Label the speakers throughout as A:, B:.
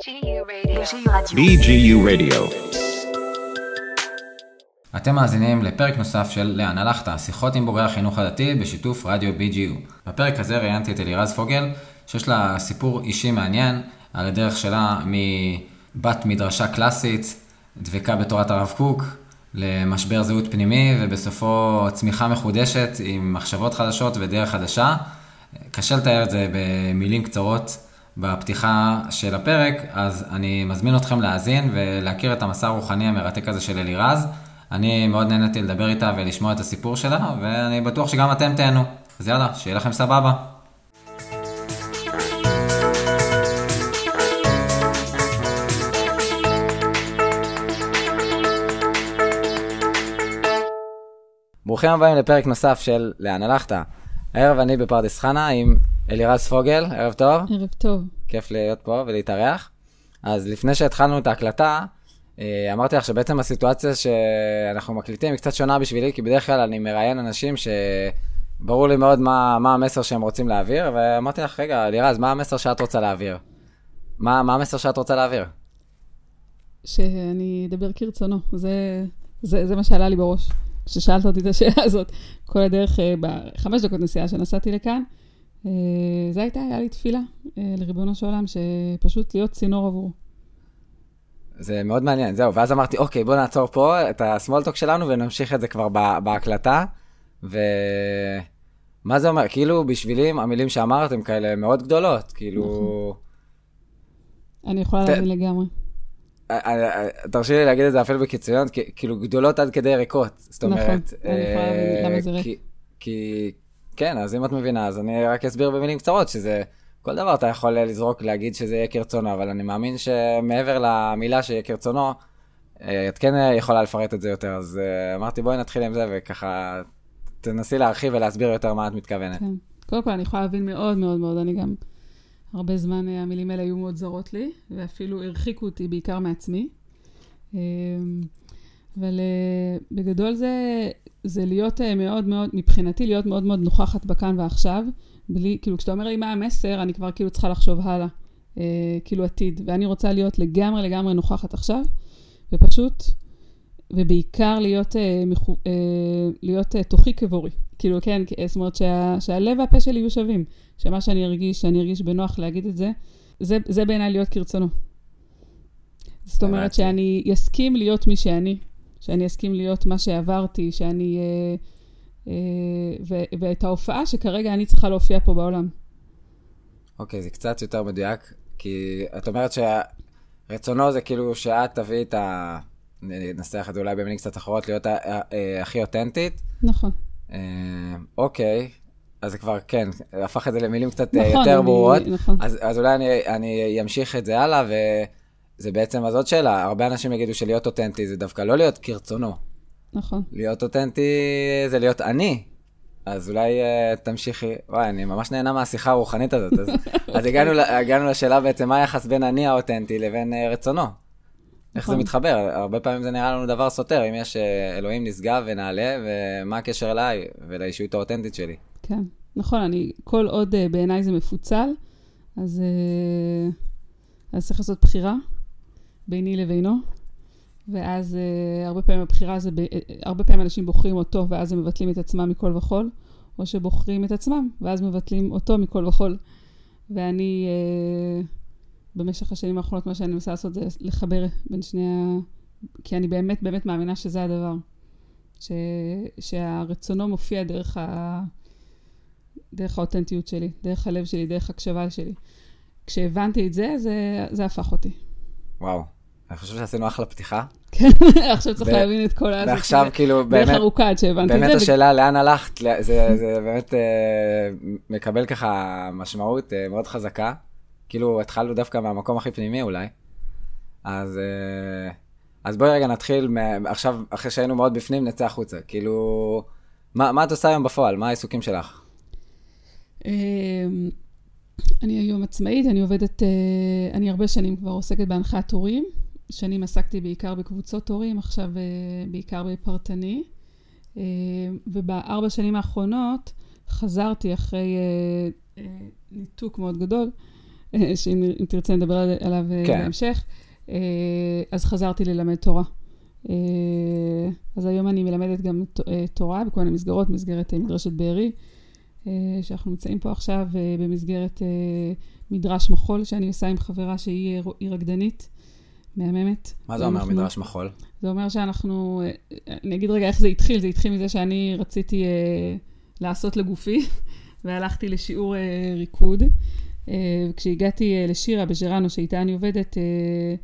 A: BGU Radio.
B: אתם מאזינים לפרק נוסף של לאן הלכת, שיחות עם בוגרי החינוך הדתי בשיתוף רדיו BGU. בפרק הזה ראיינתי את אלירז פוגל, שיש לה סיפור אישי מעניין על הדרך שלה מבת מדרשה קלאסית, דבקה בתורת הרב קוק, למשבר זהות פנימי, ובסופו צמיחה מחודשת עם מחשבות חדשות ודרך חדשה. קשה לתאר את זה במילים קצרות בפתיחה של הפרק, אז אני מזמין אתכם להאזין ולהכיר את המסע הרוחני המרתק הזה של אלירז. אני מאוד נהניתי לדבר איתה ולשמוע את הסיפור שלה, ואני בטוח שגם אתם תהנו. אז יאללה, שיהיה לכם סבבה. ברוכים הבאים לפרק נוסף של לאן הלכת. הערב אני בפרדס חנה עם אלירז פוגל, ערב טוב.
C: ערב טוב.
B: כיף להיות פה ולהתארח. אז לפני שהתחלנו את ההקלטה, אה, אמרתי לך שבעצם הסיטואציה שאנחנו מקליטים היא קצת שונה בשבילי, כי בדרך כלל אני מראיין אנשים שברור לי מאוד מה, מה המסר שהם רוצים להעביר, ואמרתי לך, רגע, לירז, מה המסר שאת רוצה להעביר? מה, מה המסר שאת רוצה להעביר?
C: שאני אדבר כרצונו, זה, זה, זה מה שעלה לי בראש. כששאלת אותי את השאלה הזאת, כל הדרך, אה, בחמש דקות נסיעה שנסעתי לכאן, אה, זה הייתה, היה לי תפילה לריבונו של עולם, שפשוט להיות צינור עבורו.
B: זה מאוד מעניין, זהו, ואז אמרתי, אוקיי, בוא נעצור פה את הסמולטוק שלנו ונמשיך את זה כבר בהקלטה. ומה זה אומר? כאילו, בשבילי המילים שאמרת הן כאלה מאוד גדולות, כאילו...
C: נכון. אני יכולה להבין לגמרי.
B: אה, אה, אה, תרשי לי להגיד את זה אפילו בקיצוניון, כאילו גדולות עד כדי ריקות, זאת
C: נכון,
B: אומרת.
C: אני יכולה להבין למה זה ריק.
B: כי, כן, אז אם את מבינה, אז אני רק אסביר במילים קצרות, שזה כל דבר אתה יכול לזרוק, להגיד שזה יהיה כרצונו, אבל אני מאמין שמעבר למילה שיהיה כרצונו, אה, את כן יכולה לפרט את זה יותר, אז אה, אמרתי בואי נתחיל עם זה, וככה תנסי להרחיב ולהסביר יותר מה את מתכוונת.
C: כן. קודם כל, אני יכולה להבין מאוד מאוד מאוד, אני גם, הרבה זמן אה, המילים האלה היו מאוד זרות לי, ואפילו הרחיקו אותי בעיקר מעצמי. אבל בגדול זה, זה להיות מאוד מאוד, מבחינתי, להיות מאוד מאוד נוכחת בכאן ועכשיו. בלי, כאילו, כשאתה אומר לי מה המסר, אני כבר כאילו צריכה לחשוב הלאה, אה, כאילו עתיד. ואני רוצה להיות לגמרי לגמרי נוכחת עכשיו, ופשוט, ובעיקר להיות, אה, מחו, אה, להיות אה, תוכי כבורי. כאילו, כן, זאת אומרת שה, שהלב והפה שלי יהיו שווים. שמה שאני ארגיש, שאני ארגיש בנוח להגיד את זה, זה, זה בעיניי להיות כרצונו. זאת אומרת שאני אסכים להיות מי שאני, שאני אסכים להיות מה שעברתי, שאני... אה, אה, ואת ההופעה שכרגע אני צריכה להופיע פה בעולם.
B: אוקיי, okay, זה קצת יותר מדויק, כי את אומרת שרצונו זה כאילו שאת תביאי את ה... ננסח את זה אולי במילים קצת אחרות, להיות אה, הכי אותנטית.
C: נכון.
B: אה, אוקיי, אז כבר, כן, הפך את זה למילים קצת נכון, יותר אני, ברורות. נכון. אז, אז אולי אני, אני אמשיך את זה הלאה, וזה בעצם, אז עוד שאלה, הרבה אנשים יגידו שלהיות אותנטי זה דווקא לא להיות כרצונו.
C: נכון.
B: להיות אותנטי זה להיות אני. אז אולי uh, תמשיכי, וואי, אני ממש נהנה מהשיחה הרוחנית הזאת. אז, אז הגענו, הגענו לשאלה בעצם, מה היחס בין אני האותנטי לבין uh, רצונו? איך זה נכון. מתחבר? הרבה פעמים זה נראה לנו דבר סותר, אם יש uh, אלוהים נשגב ונעלה, ומה הקשר אליי ולאישיות האותנטית שלי.
C: כן, נכון, אני, כל עוד uh, בעיניי זה מפוצל, אז, uh, אז צריך לעשות בחירה ביני לבינו. ואז uh, הרבה פעמים הבחירה זה, ב, uh, הרבה פעמים אנשים בוחרים אותו ואז הם מבטלים את עצמם מכל וכול, או שבוחרים את עצמם ואז מבטלים אותו מכל וכול. ואני, uh, במשך השנים האחרונות, מה שאני מנסה לעשות זה לחבר בין שני ה... כי אני באמת באמת מאמינה שזה הדבר. ש... שהרצונו מופיע דרך, ה... דרך האותנטיות שלי, דרך הלב שלי, דרך הקשבה שלי. כשהבנתי את זה, זה, זה הפך אותי.
B: וואו. אני חושב שעשינו אחלה פתיחה.
C: כן, עכשיו צריך להבין את כל הזה.
B: ועכשיו כאילו באמת, דרך
C: ארוכה עד שהבנתי את זה.
B: באמת השאלה לאן הלכת, זה באמת אה, מקבל ככה משמעות אה, מאוד חזקה. כאילו התחלנו דווקא מהמקום הכי פנימי אולי. אז, אה, אז בואי רגע נתחיל, עכשיו אחרי שהיינו מאוד בפנים נצא החוצה. כאילו, מה את עושה היום בפועל? מה העיסוקים שלך?
C: אני היום עצמאית, אני עובדת, אני הרבה שנים כבר עוסקת בהנחיית הורים. שנים עסקתי בעיקר בקבוצות הורים, עכשיו אה, בעיקר בפרטני. אה, ובארבע שנים האחרונות חזרתי אחרי אה, ניתוק מאוד גדול, שאם אם תרצה נדבר על- עליו
B: כן.
C: בהמשך. אז חזרתי ללמד תורה. אז היום אני מלמדת גם תורה בכל מיני מסגרות, מסגרת מדרשת בארי, שאנחנו נמצאים פה עכשיו במסגרת מדרש מחול שאני עושה עם חברה שהיא רקדנית, מהממת.
B: מה זה אומר מדרש מחול?
C: זה אומר שאנחנו, אה, אני אגיד רגע איך זה התחיל, זה התחיל מזה שאני רציתי אה, לעשות לגופי, והלכתי לשיעור אה, ריקוד. אה, כשהגעתי אה, לשירה בז'רנו, שאיתה אני עובדת, אה,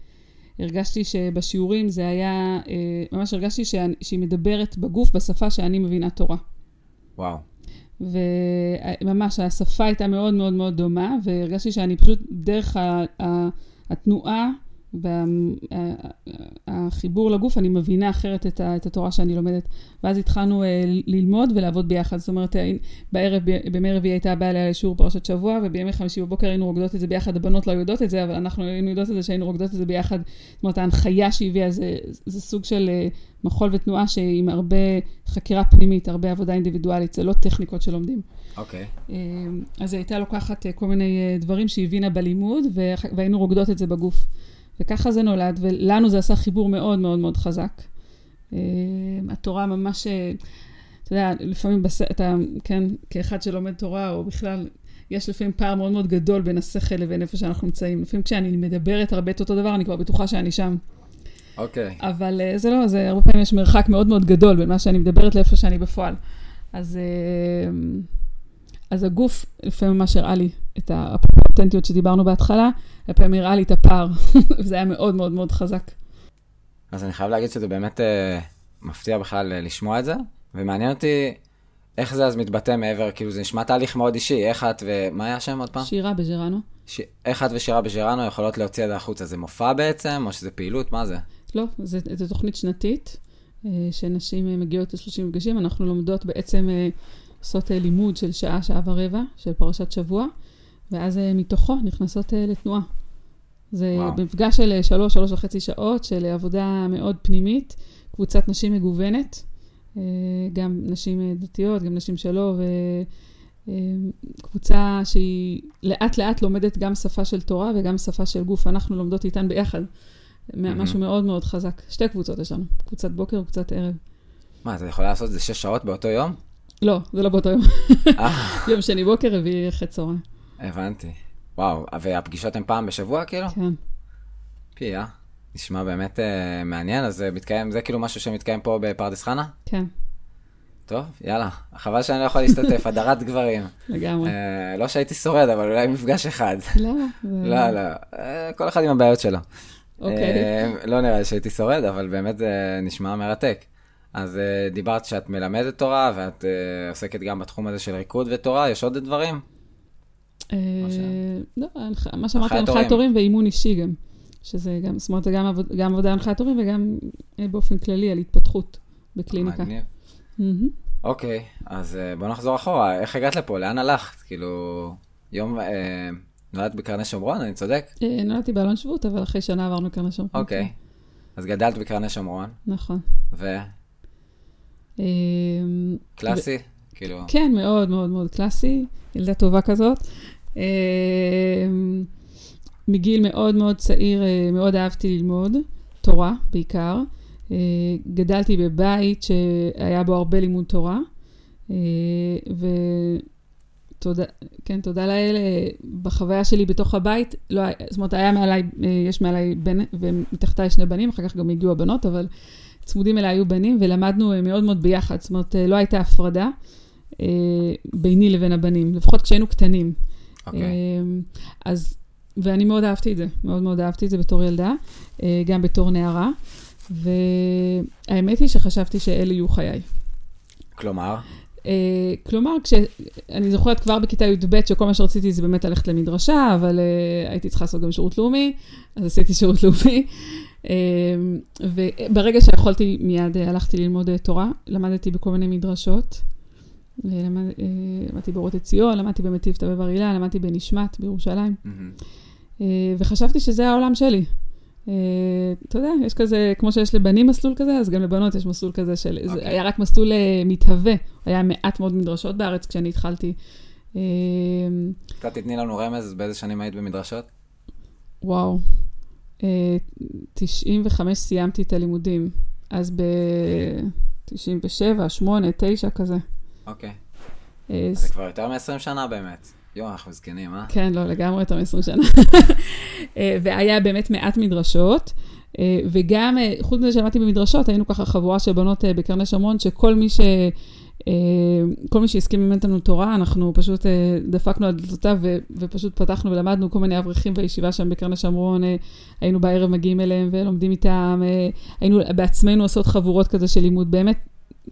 C: הרגשתי שבשיעורים זה היה, אה, ממש הרגשתי שאני, שהיא מדברת בגוף בשפה שאני מבינה תורה.
B: וואו.
C: וממש השפה הייתה מאוד מאוד מאוד דומה, והרגשתי שאני פשוט, דרך ה- ה- התנועה והחיבור לגוף, אני מבינה אחרת את, ה- את התורה שאני לומדת. ואז התחלנו אה, ללמוד ולעבוד ביחד. זאת אומרת, אה, בערב, בימי רביעי הייתה אליה לשיעור פרשת שבוע, ובימי חמישי בבוקר היינו רוקדות את זה ביחד. הבנות לא יודעות את זה, אבל אנחנו היינו יודעות את זה שהיינו רוקדות את זה ביחד. זאת אומרת, ההנחיה שהיא הביאה זה, זה סוג של אה, מחול ותנועה שהיא עם הרבה חקירה פנימית, הרבה עבודה אינדיבידואלית, זה לא טכניקות שלומדים.
B: אוקיי.
C: אה, אז היא הייתה לוקחת אה, כל מיני אה, דברים שהיא הבינה בלימוד, והיינו רוקדות את זה בגוף. וככה זה נולד, ולנו זה עשה חיבור מאוד מאוד מאוד חזק. אה, התורה ממש, אה, אתה יודע, לפעמים, בס... אתה, כן, כאחד שלומד תורה, או בכלל, יש לפעמים פער מאוד מאוד גדול בין השכל לבין איפה שאנחנו נמצאים. לפעמים כשאני מדברת הרבה את אותו דבר, אני כבר בטוחה שאני שם.
B: אוקיי.
C: אבל אה, זה לא, זה הרבה פעמים יש מרחק מאוד מאוד גדול בין מה שאני מדברת לאיפה שאני בפועל. אז, אז הגוף לפעמים ממש הראה לי את האותנטיות שדיברנו בהתחלה, לפעמים הראה לי את הפער, וזה היה מאוד מאוד מאוד חזק.
B: אז אני חייב להגיד שזה באמת אה, מפתיע בכלל אה, לשמוע את זה, ומעניין אותי איך זה אז מתבטא מעבר, כאילו זה נשמע תהליך מאוד אישי, איך את ומה היה השם עוד פעם?
C: שירה בז'רנו.
B: ש... איך את ושירה בז'רנו יכולות להוציא את זה החוצה? זה מופע בעצם, או שזה פעילות? מה זה?
C: לא, זו תוכנית שנתית, אה, שנשים אה, מגיעות ל-30 מפגשים, אנחנו לומדות בעצם, אה, עושות לימוד של שעה, שעה ורבע, של פרשת שבוע, ואז אה, מתוכו נכנסות אה, לתנועה. זה
B: וואו.
C: מפגש של אה, שלוש, שלוש וחצי שעות של עבודה מאוד פנימית, קבוצת נשים מגוונת, גם נשים דתיות, גם נשים שלא, וקבוצה שהיא לאט לאט לומדת גם שפה של תורה וגם שפה של גוף, אנחנו לומדות איתן ביחד. משהו מאוד מאוד חזק. שתי קבוצות יש לנו, קבוצת בוקר וקבוצת ערב.
B: מה, אתה יכולה לעשות את זה שש שעות באותו יום?
C: לא, זה לא באותו יום. יום שני בוקר, רביעי אחרי צהריים.
B: הבנתי. וואו, והפגישות הן פעם בשבוע כאילו?
C: כן.
B: פי, אה? נשמע באמת אה, מעניין, אז זה מתקיים, זה כאילו משהו שמתקיים פה בפרדס חנה?
C: כן,
B: טוב, יאללה. חבל שאני לא יכול להשתתף, הדרת גברים.
C: לגמרי.
B: אה, לא שהייתי שורד, אבל אולי מפגש אחד.
C: זה-
B: לא, לא, אה, כל אחד עם הבעיות שלו.
C: אוקיי.
B: אה, לא נראה לי שהייתי שורד, אבל באמת זה נשמע מרתק. אז אה, דיברת שאת מלמדת תורה, ואת אה, עוסקת גם בתחום הזה של ריקוד ותורה, יש עוד דברים?
C: אה, לא, מה שאמרתי,
B: הנחיית הורים.
C: ואימון אישי גם. שזה גם, זאת אומרת, זה גם עבוד- גם עבודה הנחיית הורים וגם אה, באופן כללי על התפתחות בקליניקה.
B: מגניב. אוקיי, אז אה, בוא נחזור אחורה, איך הגעת לפה? לאן הלכת? כאילו, יום, אה, נולדת בקרני שומרון, אני צודק?
C: אה, נולדתי באלון שבות, אבל אחרי שנה עברנו קרני שומרון.
B: אוקיי. אז גדלת בקרני שומרון,
C: נכון.
B: וקלאסי?
C: אה,
B: כאילו,
C: כן, מאוד מאוד מאוד קלאסי, ילדה טובה כזאת. אה, מגיל מאוד מאוד צעיר, אה, מאוד אהבתי ללמוד, תורה בעיקר. אה, גדלתי בבית שהיה בו הרבה לימוד תורה, אה, ותודה, כן, תודה לאל, אה, בחוויה שלי בתוך הבית, לא, זאת אומרת, היה מעליי, יש מעליי בן, ומתחתיי שני בנים, אחר כך גם הגיעו הבנות, אבל צמודים אליי היו בנים, ולמדנו מאוד מאוד ביחד, זאת אומרת, לא הייתה הפרדה. ביני לבין הבנים, לפחות כשהיינו קטנים.
B: אוקיי.
C: אה, אז, ואני מאוד אהבתי את זה, מאוד מאוד אהבתי את זה בתור ילדה, אה, גם בתור נערה, והאמת היא שחשבתי שאלה יהיו חיי.
B: כלומר,
C: אה, כלומר, כש... אני זוכרת כבר בכיתה י"ב שכל מה שרציתי זה באמת ללכת למדרשה, אבל אה, הייתי צריכה לעשות גם שירות לאומי, אז עשיתי שירות לאומי. אה, וברגע שיכולתי, מיד אה, הלכתי ללמוד אה, תורה, למדתי בכל מיני מדרשות. אה, למד, למדתי באורות עציון, למדתי במטיבתא בבר אילן, למדתי בנשמת בירושלים. אה, וחשבתי שזה העולם שלי. אה, אתה יודע, יש כזה, כמו שיש לבנים מסלול כזה, אז גם לבנות יש מסלול כזה של, זה
B: אוקיי.
C: היה רק מסלול מתהווה, היה מעט מאוד מדרשות בארץ כשאני התחלתי.
D: קצת תתני לנו רמז, באיזה שנים היית במדרשות?
C: וואו, אה, 95 סיימתי את הלימודים, אז ב-97, 8, 9 כזה.
D: אוקיי. אז זה כבר יותר מ-20 שנה באמת. יואו, אנחנו זקנים, אה?
C: כן, לא, לגמרי יותר מ-20 שנה. אה, והיה באמת מעט מדרשות, אה, וגם, אה, חוץ מזה שלמדתי במדרשות, היינו ככה חבורה של בנות בקרני שומרון, שכל מי ש... כל מי שהסכים ללמד אותנו תורה, אנחנו פשוט דפקנו על דלתותיו ופשוט פתחנו ולמדנו כל מיני אברכים בישיבה שם בקרני שומרון, היינו בערב מגיעים אליהם ולומדים איתם, היינו בעצמנו עושות חבורות כזה של לימוד, באמת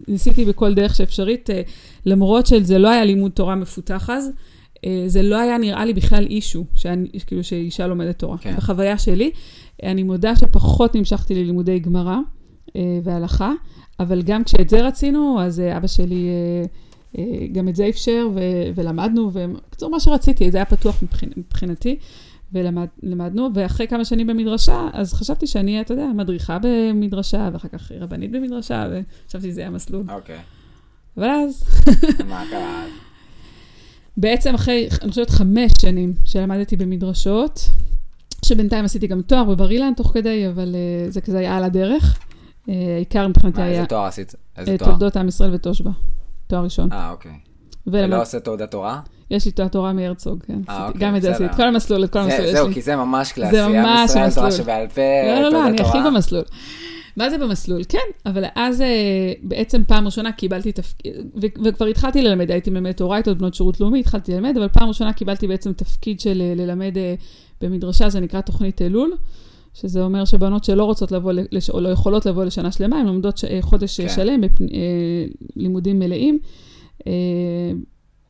C: ניסיתי בכל דרך שאפשרית, אה, למרות שזה לא היה לימוד תורה מפותח אז, אה, זה לא היה נראה לי בכלל אישו, שאני, כאילו שאישה לומדת תורה.
D: כן.
C: בחוויה שלי, אני מודה שפחות נמשכתי ללימודי גמרא אה, והלכה, אבל גם כשאת זה רצינו, אז אבא שלי גם את זה אפשר, ו- ולמדנו, ובקיצור, מה שרציתי, זה היה פתוח מבחינ- מבחינתי, ולמדנו, ואחרי כמה שנים במדרשה, אז חשבתי שאני אהיה, אתה יודע, מדריכה במדרשה, ואחר כך רבנית במדרשה, וחשבתי שזה המסלול.
D: אוקיי.
C: אבל אז,
D: מה קרה? אז?
C: בעצם אחרי, אני חושבת, חמש שנים שלמדתי במדרשות, שבינתיים עשיתי גם תואר בבר אילן תוך כדי, אבל uh, זה כזה היה על הדרך. Uh, העיקר מבחינתי
D: מה,
C: היה
D: איזה תואר עשית? איזה תואר?
C: תולדות עם ישראל ותושבע, תואר ראשון.
D: אה, אוקיי.
C: ולמד-
D: ולא עושה תעודת תורה?
C: יש לי תואר תורה מהרצוג, כן.
D: אה, אוקיי,
C: גם את זה. עשיתי, את כל המסלול, את כל המסלול
D: זה- זהו. כי זה ממש קלאסי.
C: זה ממש
D: תורה
C: המסלול.
D: שבעל פה,
C: לא, לא, לא, אני הכי. במסלול. מה זה במסלול? כן, אבל אז אה, בעצם פעם ראשונה קיבלתי תפקיד, וכבר התחלתי ללמד, הייתי מלמדת אורייתות, בנות שירות לאומי, התחלתי ללמד, אבל פעם ראשונה קיבלתי בעצם תפקיד של אה, ללמד אה, במדרשה, זה נקרא תוכנית אלול, שזה אומר שבנות שלא רוצות לבוא, לש- או לא יכולות לבוא לשנה שלמה, הן לומדות ש- חודש
D: כן.
C: שלם בלימודים מלאים.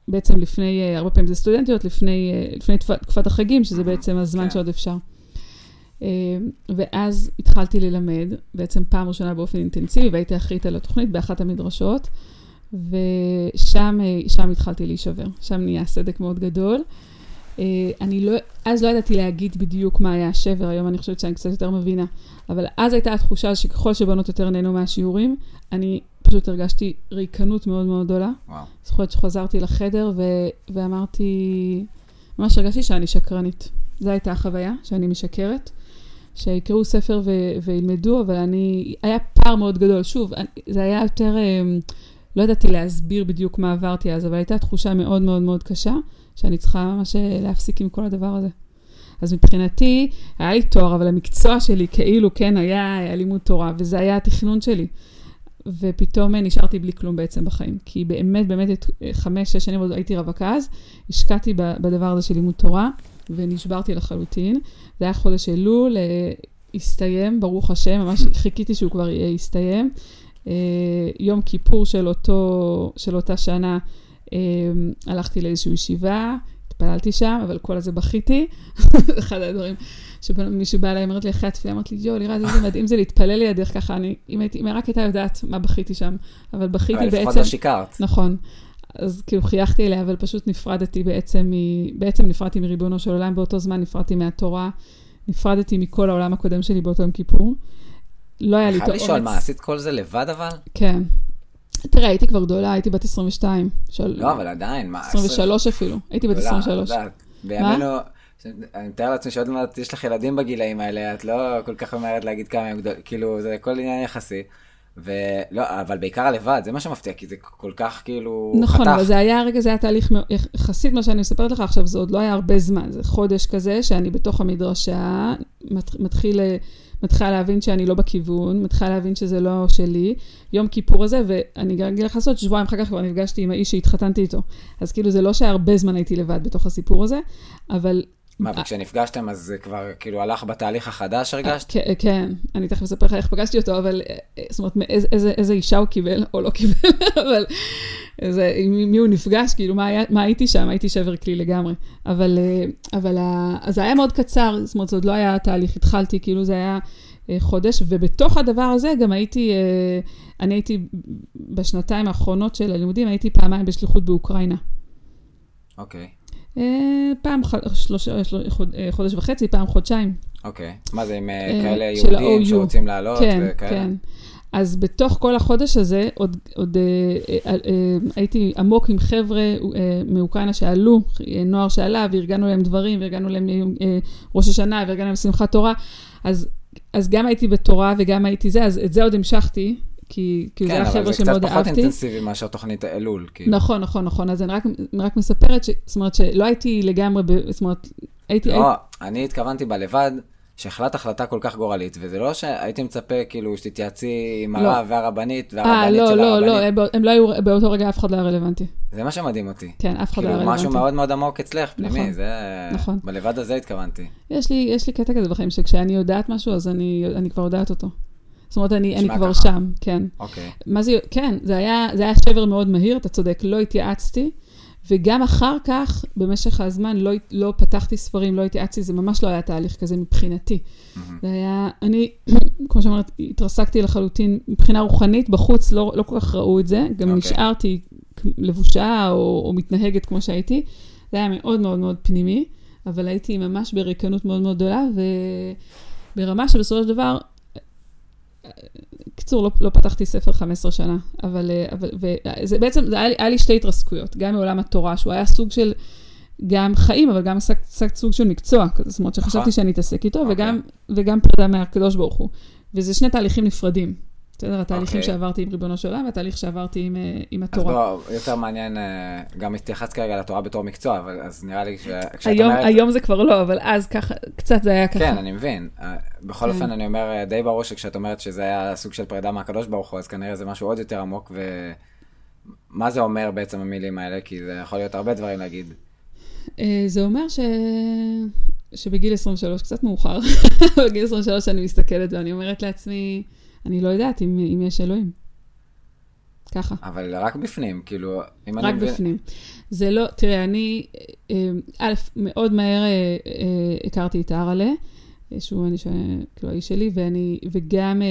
C: בעצם לפני, אה, הרבה פעמים זה סטודנטיות, לפני, אה, לפני תקופ- תקופת החגים, שזה בעצם הזמן
D: כן.
C: שעוד אפשר. אה, ואז התחלתי ללמד, בעצם פעם ראשונה באופן אינטנסיבי, והייתי אחראית על התוכנית באחת המדרשות, ושם שם התחלתי להישבר, שם נהיה סדק מאוד גדול. אני לא, אז לא ידעתי להגיד בדיוק מה היה השבר, היום אני חושבת שאני קצת יותר מבינה, אבל אז הייתה התחושה שככל שבנות יותר נהנו מהשיעורים, אני פשוט הרגשתי ריקנות מאוד מאוד גדולה.
D: וואו.
C: זוכרת שחזרתי לחדר ו- ואמרתי, ממש הרגשתי שאני שקרנית. זו הייתה החוויה, שאני משקרת. שיקראו ספר ו- וילמדו, אבל אני, היה פער מאוד גדול. שוב, אני- זה היה יותר, אמ, לא ידעתי להסביר בדיוק מה עברתי אז, אבל הייתה תחושה מאוד מאוד מאוד קשה, שאני צריכה ממש אה, להפסיק עם כל הדבר הזה. אז מבחינתי, היה לי תואר, אבל המקצוע שלי כאילו כן היה, היה לימוד תורה, וזה היה התכנון שלי. ופתאום אה, נשארתי בלי כלום בעצם בחיים. כי באמת, באמת, את- אה, חמש, שש שנים עוד הייתי רווקה אז, השקעתי בדבר הזה של לימוד תורה, ונשברתי לחלוטין. זה היה חודש אלול, אה, הסתיים, ברוך השם, ממש חיכיתי שהוא כבר יסתיים. יום כיפור של, אותו, של אותה שנה, הלכתי לאיזושהי ישיבה, התפללתי שם, אבל כל הזה בכיתי. אחד הדברים שמישהו בא אליי, אמרת לי אחרי התפילה, אמרת לי, יואו, לירז, איזה מדהים זה להתפלל לידך ככה, אני, אם הייתי, אם רק הייתה יודעת מה בכיתי שם, אבל בכיתי
D: אבל לפחות
C: בעצם,
D: לא שיקרת.
C: נכון. אז כאילו חייכתי אליה, אבל פשוט נפרדתי בעצם, מ... בעצם נפרדתי מריבונו של עולם, באותו זמן נפרדתי מהתורה, נפרדתי מכל העולם הקודם שלי באותו יום כיפור. לא היה לי את
D: חייב
C: האומץ.
D: לשאול, מה, עשית כל זה לבד אבל?
C: כן. תראה, הייתי כבר גדולה, הייתי בת 22. של...
D: לא, אבל עדיין, מה...
C: 23 אפילו, הייתי בת
D: גדולה,
C: 23.
D: יודעת. בימינו, אני מתאר לעצמי שעוד מעט יש לך ילדים בגילאים האלה, את לא כל כך ממהרת להגיד כמה הם גדולים, כאילו, זה כל עניין יחסי. ולא, אבל בעיקר הלבד, זה מה שמפתיע, כי זה כל כך כאילו
C: נכון,
D: חתך.
C: אבל זה היה, רגע, זה היה תהליך, יחסית מה שאני מספרת לך עכשיו, זה עוד לא היה הרבה זמן, זה חודש כזה שאני בתוך המדרשה, מת- מתחיל, מתחילה להבין שאני לא בכיוון, מתחילה להבין שזה לא שלי, יום כיפור הזה, ואני גם אגיד לך לעשות, שבועיים אחר כך כבר נפגשתי עם האיש שהתחתנתי איתו. אז כאילו זה לא שהרבה זמן הייתי לבד בתוך הסיפור הזה, אבל...
D: מה, וכשנפגשתם אז זה כבר כאילו הלך בתהליך החדש הרגשת?
C: כן, כן, אני תכף אספר לך איך פגשתי אותו, אבל אה, אה, זאת אומרת, איזה, אישה הוא קיבל, או לא קיבל, אבל עם מי הוא נפגש, כאילו, מה, הייתי שם, הייתי שבר כלי לגמרי. אבל, אה, זה היה מאוד קצר, זאת אומרת, זה עוד לא היה תהליך, התחלתי, כאילו, זה היה אה, חודש, ובתוך הדבר הזה גם הייתי, אה, אני הייתי, בשנתיים האחרונות של הלימודים, הייתי פעמיים בשליחות באוקראינה.
D: אוקיי.
C: אה, פעם ח- שלושה, של- חוד- אה, חודש וחצי, פעם חודשיים.
B: אוקיי. מה זה, עם אה,
C: אה,
B: כאלה יהודים. שרוצים לעלות
C: כן,
B: וכאלה?
C: כן. אז בתוך כל החודש הזה, עוד, עוד אה, אה, אה, הייתי עמוק עם חבר'ה אה, מאוקראינה שעלו, אה, נוער שעלה, וארגנו להם דברים, וארגנו להם אה, ראש השנה, וארגנו להם שמחת תורה. אז, אז גם הייתי בתורה וגם הייתי זה, אז את זה עוד המשכתי, כי, כי זה
B: כן,
C: היה
B: אבל
C: חבר'ה
B: זה קצת
C: שמאוד
B: פחות
C: אהבתי.
B: אינטנסיבי מאשר תוכנית אלול. כאילו.
C: נכון, נכון, נכון. אז אני רק, רק מספרת, ש, זאת אומרת שלא הייתי לגמרי, ב, זאת אומרת, הייתי...
B: לא, אני התכוונתי בלבד, שהחלטת החלטה כל כך גורלית, וזה לא שהייתי מצפה כאילו שתתייעצי עם
C: לא.
B: הרב והרבנית,
C: אה,
B: והרבנית
C: לא,
B: של
C: לא,
B: הרבנית.
C: לא, הם, הם לא היו, באותו רגע אף אחד לא היה רלוונטי.
B: זה מה שמדהים אותי.
C: כן, אף אחד לא היה
B: כאילו
C: רלוונטי.
B: משהו מאוד מאוד עמוק אצלך, פנימי,
C: נכון,
B: זה...
C: נכון.
B: בלבד הזה התכוונתי.
C: יש לי, יש לי קטע כזה בחיים, שכשאני יודעת משהו, אז אני, אני כבר יודעת אותו. זאת אומרת, אני, אני כבר
B: ככה.
C: שם, כן.
B: אוקיי.
C: מה זה, כן, זה היה, זה היה שבר מאוד מהיר, אתה צודק, לא התייעצתי, וגם אחר כך, במשך הזמן, לא, לא פתחתי ספרים, לא התייעצתי, זה ממש לא היה תהליך כזה מבחינתי. זה היה, אני, כמו שאמרת, התרסקתי לחלוטין מבחינה רוחנית, בחוץ לא, לא כל כך ראו את זה, גם
B: אוקיי.
C: נשארתי לבושה או, או מתנהגת כמו שהייתי. זה היה מאוד מאוד מאוד פנימי, אבל הייתי ממש בריקנות מאוד מאוד גדולה, וברמה שבסופו של דבר, קיצור, לא, לא פתחתי ספר 15 שנה, אבל, אה, אבל וזה בעצם, זה היה, היה לי שתי התרסקויות, גם מעולם התורה, שהוא היה סוג של גם חיים, אבל גם קצת- קצת סוג של מקצוע, כזה, זאת אומרת שחשבתי
B: נכון.
C: שאני אתעסק איתו,
B: אוקיי.
C: וגם, וגם פרידה מהקדוש ברוך הוא. וזה שני תהליכים נפרדים. בסדר? התהליכים
B: אוקיי.
C: שעברתי עם ריבונו של עולם, והתהליך שעברתי עם, אה, עם
B: אז
C: התורה.
B: בוא, יותר מעניין, אה, גם התייחסת כרגע לתורה בתור מקצוע, אבל אז נראה לי שכשאת
C: היום,
B: אומרת...
C: היום זה כבר לא, אבל אז ככה, קצת זה היה ככה.
B: כן, אני מבין. אה, בכל
C: כן.
B: אופן, אני אומר, די ברור שכשאת אומרת שזה היה סוג של פרידה מהקדוש ברוך הוא, אז כנראה זה משהו עוד יותר עמוק, ומה זה אומר בעצם המילים האלה? כי זה יכול להיות הרבה דברים להגיד.
C: זה אומר ש... שבגיל 23, קצת מאוחר, בגיל 23 אני מסתכלת ואני אומרת לעצמי, אני לא יודעת אם, אם יש אלוהים. ככה,
B: אבל רק בפנים, כאילו, אם אני
C: רק. בפנים. זה לא, תראה, אני, אה, א', מאוד מהר אה, אה, הכרתי את אהרלה, אה, שהוא אני, ש- כאילו האיש שלי, ואני, וגם, אה,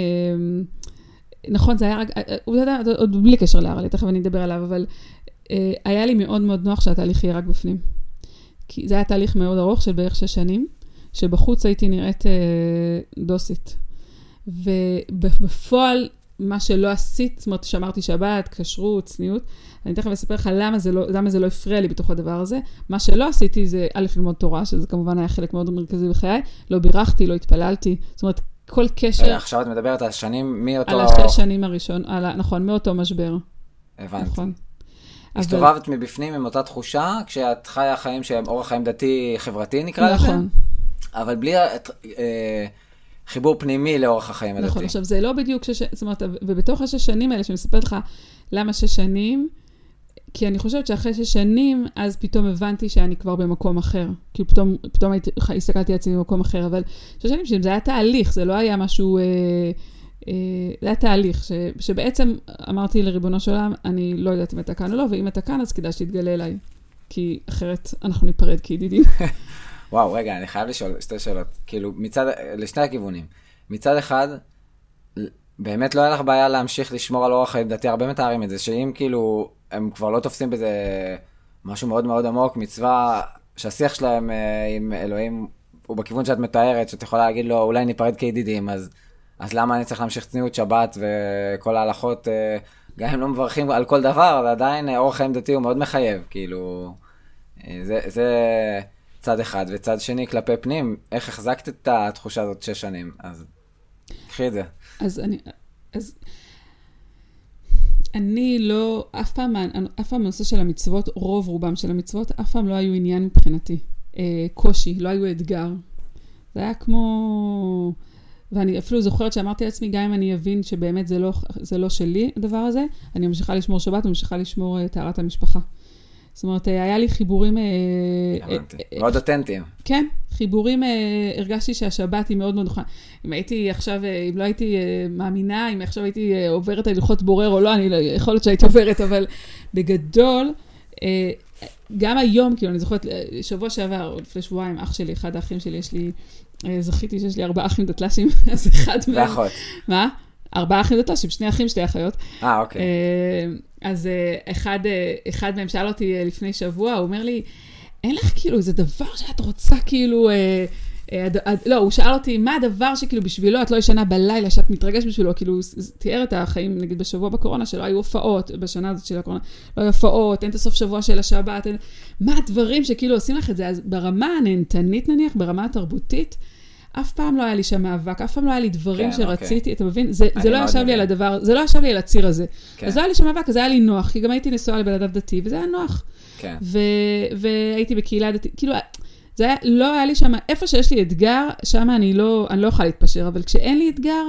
C: נכון, זה היה רק, אה, הוא יודע, עוד בלי קשר לאהרלה, תכף אני אדבר עליו, אבל אה, היה לי מאוד מאוד נוח שהתהליך יהיה רק בפנים. כי זה היה תהליך מאוד ארוך של בערך שש שנים, שבחוץ הייתי נראית אה, דוסית. ובפועל, מה שלא עשית, זאת אומרת, שמרתי שבת, כשרות, צניעות, אני תכף אספר לך למה זה, לא, למה זה לא הפריע לי בתוך הדבר הזה. מה שלא עשיתי זה, א', ללמוד תורה, שזה כמובן היה חלק מאוד מרכזי בחיי, לא בירכתי, לא התפללתי, זאת אומרת, כל קשר
B: עכשיו את מדברת על שנים מאותו...
C: על השש שנים הראשון, על, נכון, מאותו משבר,
B: הבנתי.
C: נכון. אבל-
B: הסתובבת מבפנים עם אותה תשושה, כשאת חיה חיים שהם אורח חיים דתי חברתי נקרא לזה,
C: נכון,
B: אבל בלי אה, חיבור פנימי לאורח החיים הדתי.
C: נכון, עכשיו זה לא בדיוק שש... זאת אומרת, ובתוך השש שנים האלה, שאני מספרת לך למה שש שנים, כי אני חושבת שאחרי שש שנים, אז פתאום הבנתי שאני כבר במקום אחר. כאילו פתאום, פתאום הסתכלתי על עצמי במקום אחר, אבל שש שנים שזה היה תהליך, זה לא היה משהו... אה, אה, זה היה תהליך, ש, שבעצם אמרתי לריבונו של עולם, אני לא יודעת אם אתה כאן או לא, ואם אתה כאן, אז כדאי שתתגלה אליי. כי אחרת אנחנו ניפרד כידידים.
B: וואו, רגע, אני חייב לשאול שתי שאלות. כאילו, מצד, לשני הכיוונים. מצד אחד, באמת לא היה לך בעיה להמשיך לשמור על אורח חיים דתי, הרבה מתארים את זה, שאם כאילו, הם כבר לא תופסים בזה משהו מאוד מאוד עמוק, מצווה שהשיח שלהם אה, עם אלוהים הוא בכיוון שאת מתארת, שאת יכולה להגיד לו, אולי ניפרד כידידים, אז, אז למה אני צריך להמשיך צניעות שבת וכל ההלכות, אה, גם אם לא מברכים על כל דבר, אבל עדיין אה, אורח חיים דתי הוא מאוד מחייב, כאילו, זה, זה צד אחד, וצד שני כלפי פנים, איך החזקת את התחושה הזאת שש שנים, אז קחי את זה.
C: אז אני, אז אני לא, אף פעם, אף פעם הנושא של המצוות, רוב רובם של המצוות, אף פעם לא היו עניין מבחינתי. אה, קושי, לא היו אתגר. זה היה כמו... ואני אפילו זוכרת שאמרתי לעצמי, גם אם אני אבין שבאמת זה לא, זה לא שלי, הדבר הזה, אני ממשיכה לשמור שבת וממשיכה לשמור אה, טהרת המשפחה. זאת אומרת, אה, היה לי חיבורים... אה,
B: הבנתי.
C: אה,
B: מאוד אותנטיים.
C: כן, חיבורים, הרגשתי שהשבת היא מאוד מאוד נוחה. אם הייתי עכשיו, אם לא הייתי מאמינה, אם עכשיו הייתי עוברת הלכות בורר או לא, אני לא, יכול להיות שהייתי עוברת, אבל בגדול, גם היום, כאילו, אני זוכרת, שבוע שעבר, או לפני שבועיים, אח שלי, אחד האחים שלי, יש לי, זכיתי שיש לי ארבעה אחים דתל"שים, אז אחד מהם...
B: ואחות.
C: מה? ארבעה אחים דתל"שים, שני אחים, שתי אחיות.
B: אה, אוקיי.
C: אז אה, אחד, אה, אחד מהם שאל אותי אה, לפני שבוע, הוא אומר לי, אין לך כאילו איזה דבר שאת רוצה כאילו אה, הד- הד- לא, הוא שאל אותי, מה הדבר שכאילו בשבילו את לא ישנה בלילה, שאת מתרגשת בשבילו, כאילו, תיאר את החיים, נגיד בשבוע בקורונה, שלא היו הופעות, בשנה הזאת של הקורונה, לא היו הופעות, אין את הסוף שבוע של השבת, אין... מה הדברים שכאילו עושים לך את זה? אז ברמה הנהנתנית נניח, ברמה התרבותית, אף פעם לא היה לי שם מאבק, אף פעם לא היה לי דברים
D: כן,
C: שרציתי, אתה מבין? זה, זה לא ישב לי
D: מבין.
C: על הדבר, זה לא ישב לי על הציר הזה.
D: כן.
C: אז לא היה לי שם מאבק, אז היה לי נוח, כי גם הייתי נשואה לבן אדם דתי, וזה היה נוח.
D: כן.
C: ו- והייתי בקהילה דתית, כאילו, זה היה, לא היה לי שם, איפה שיש לי אתגר, שם אני לא, אני לא יכולה להתפשר, אבל כשאין לי אתגר,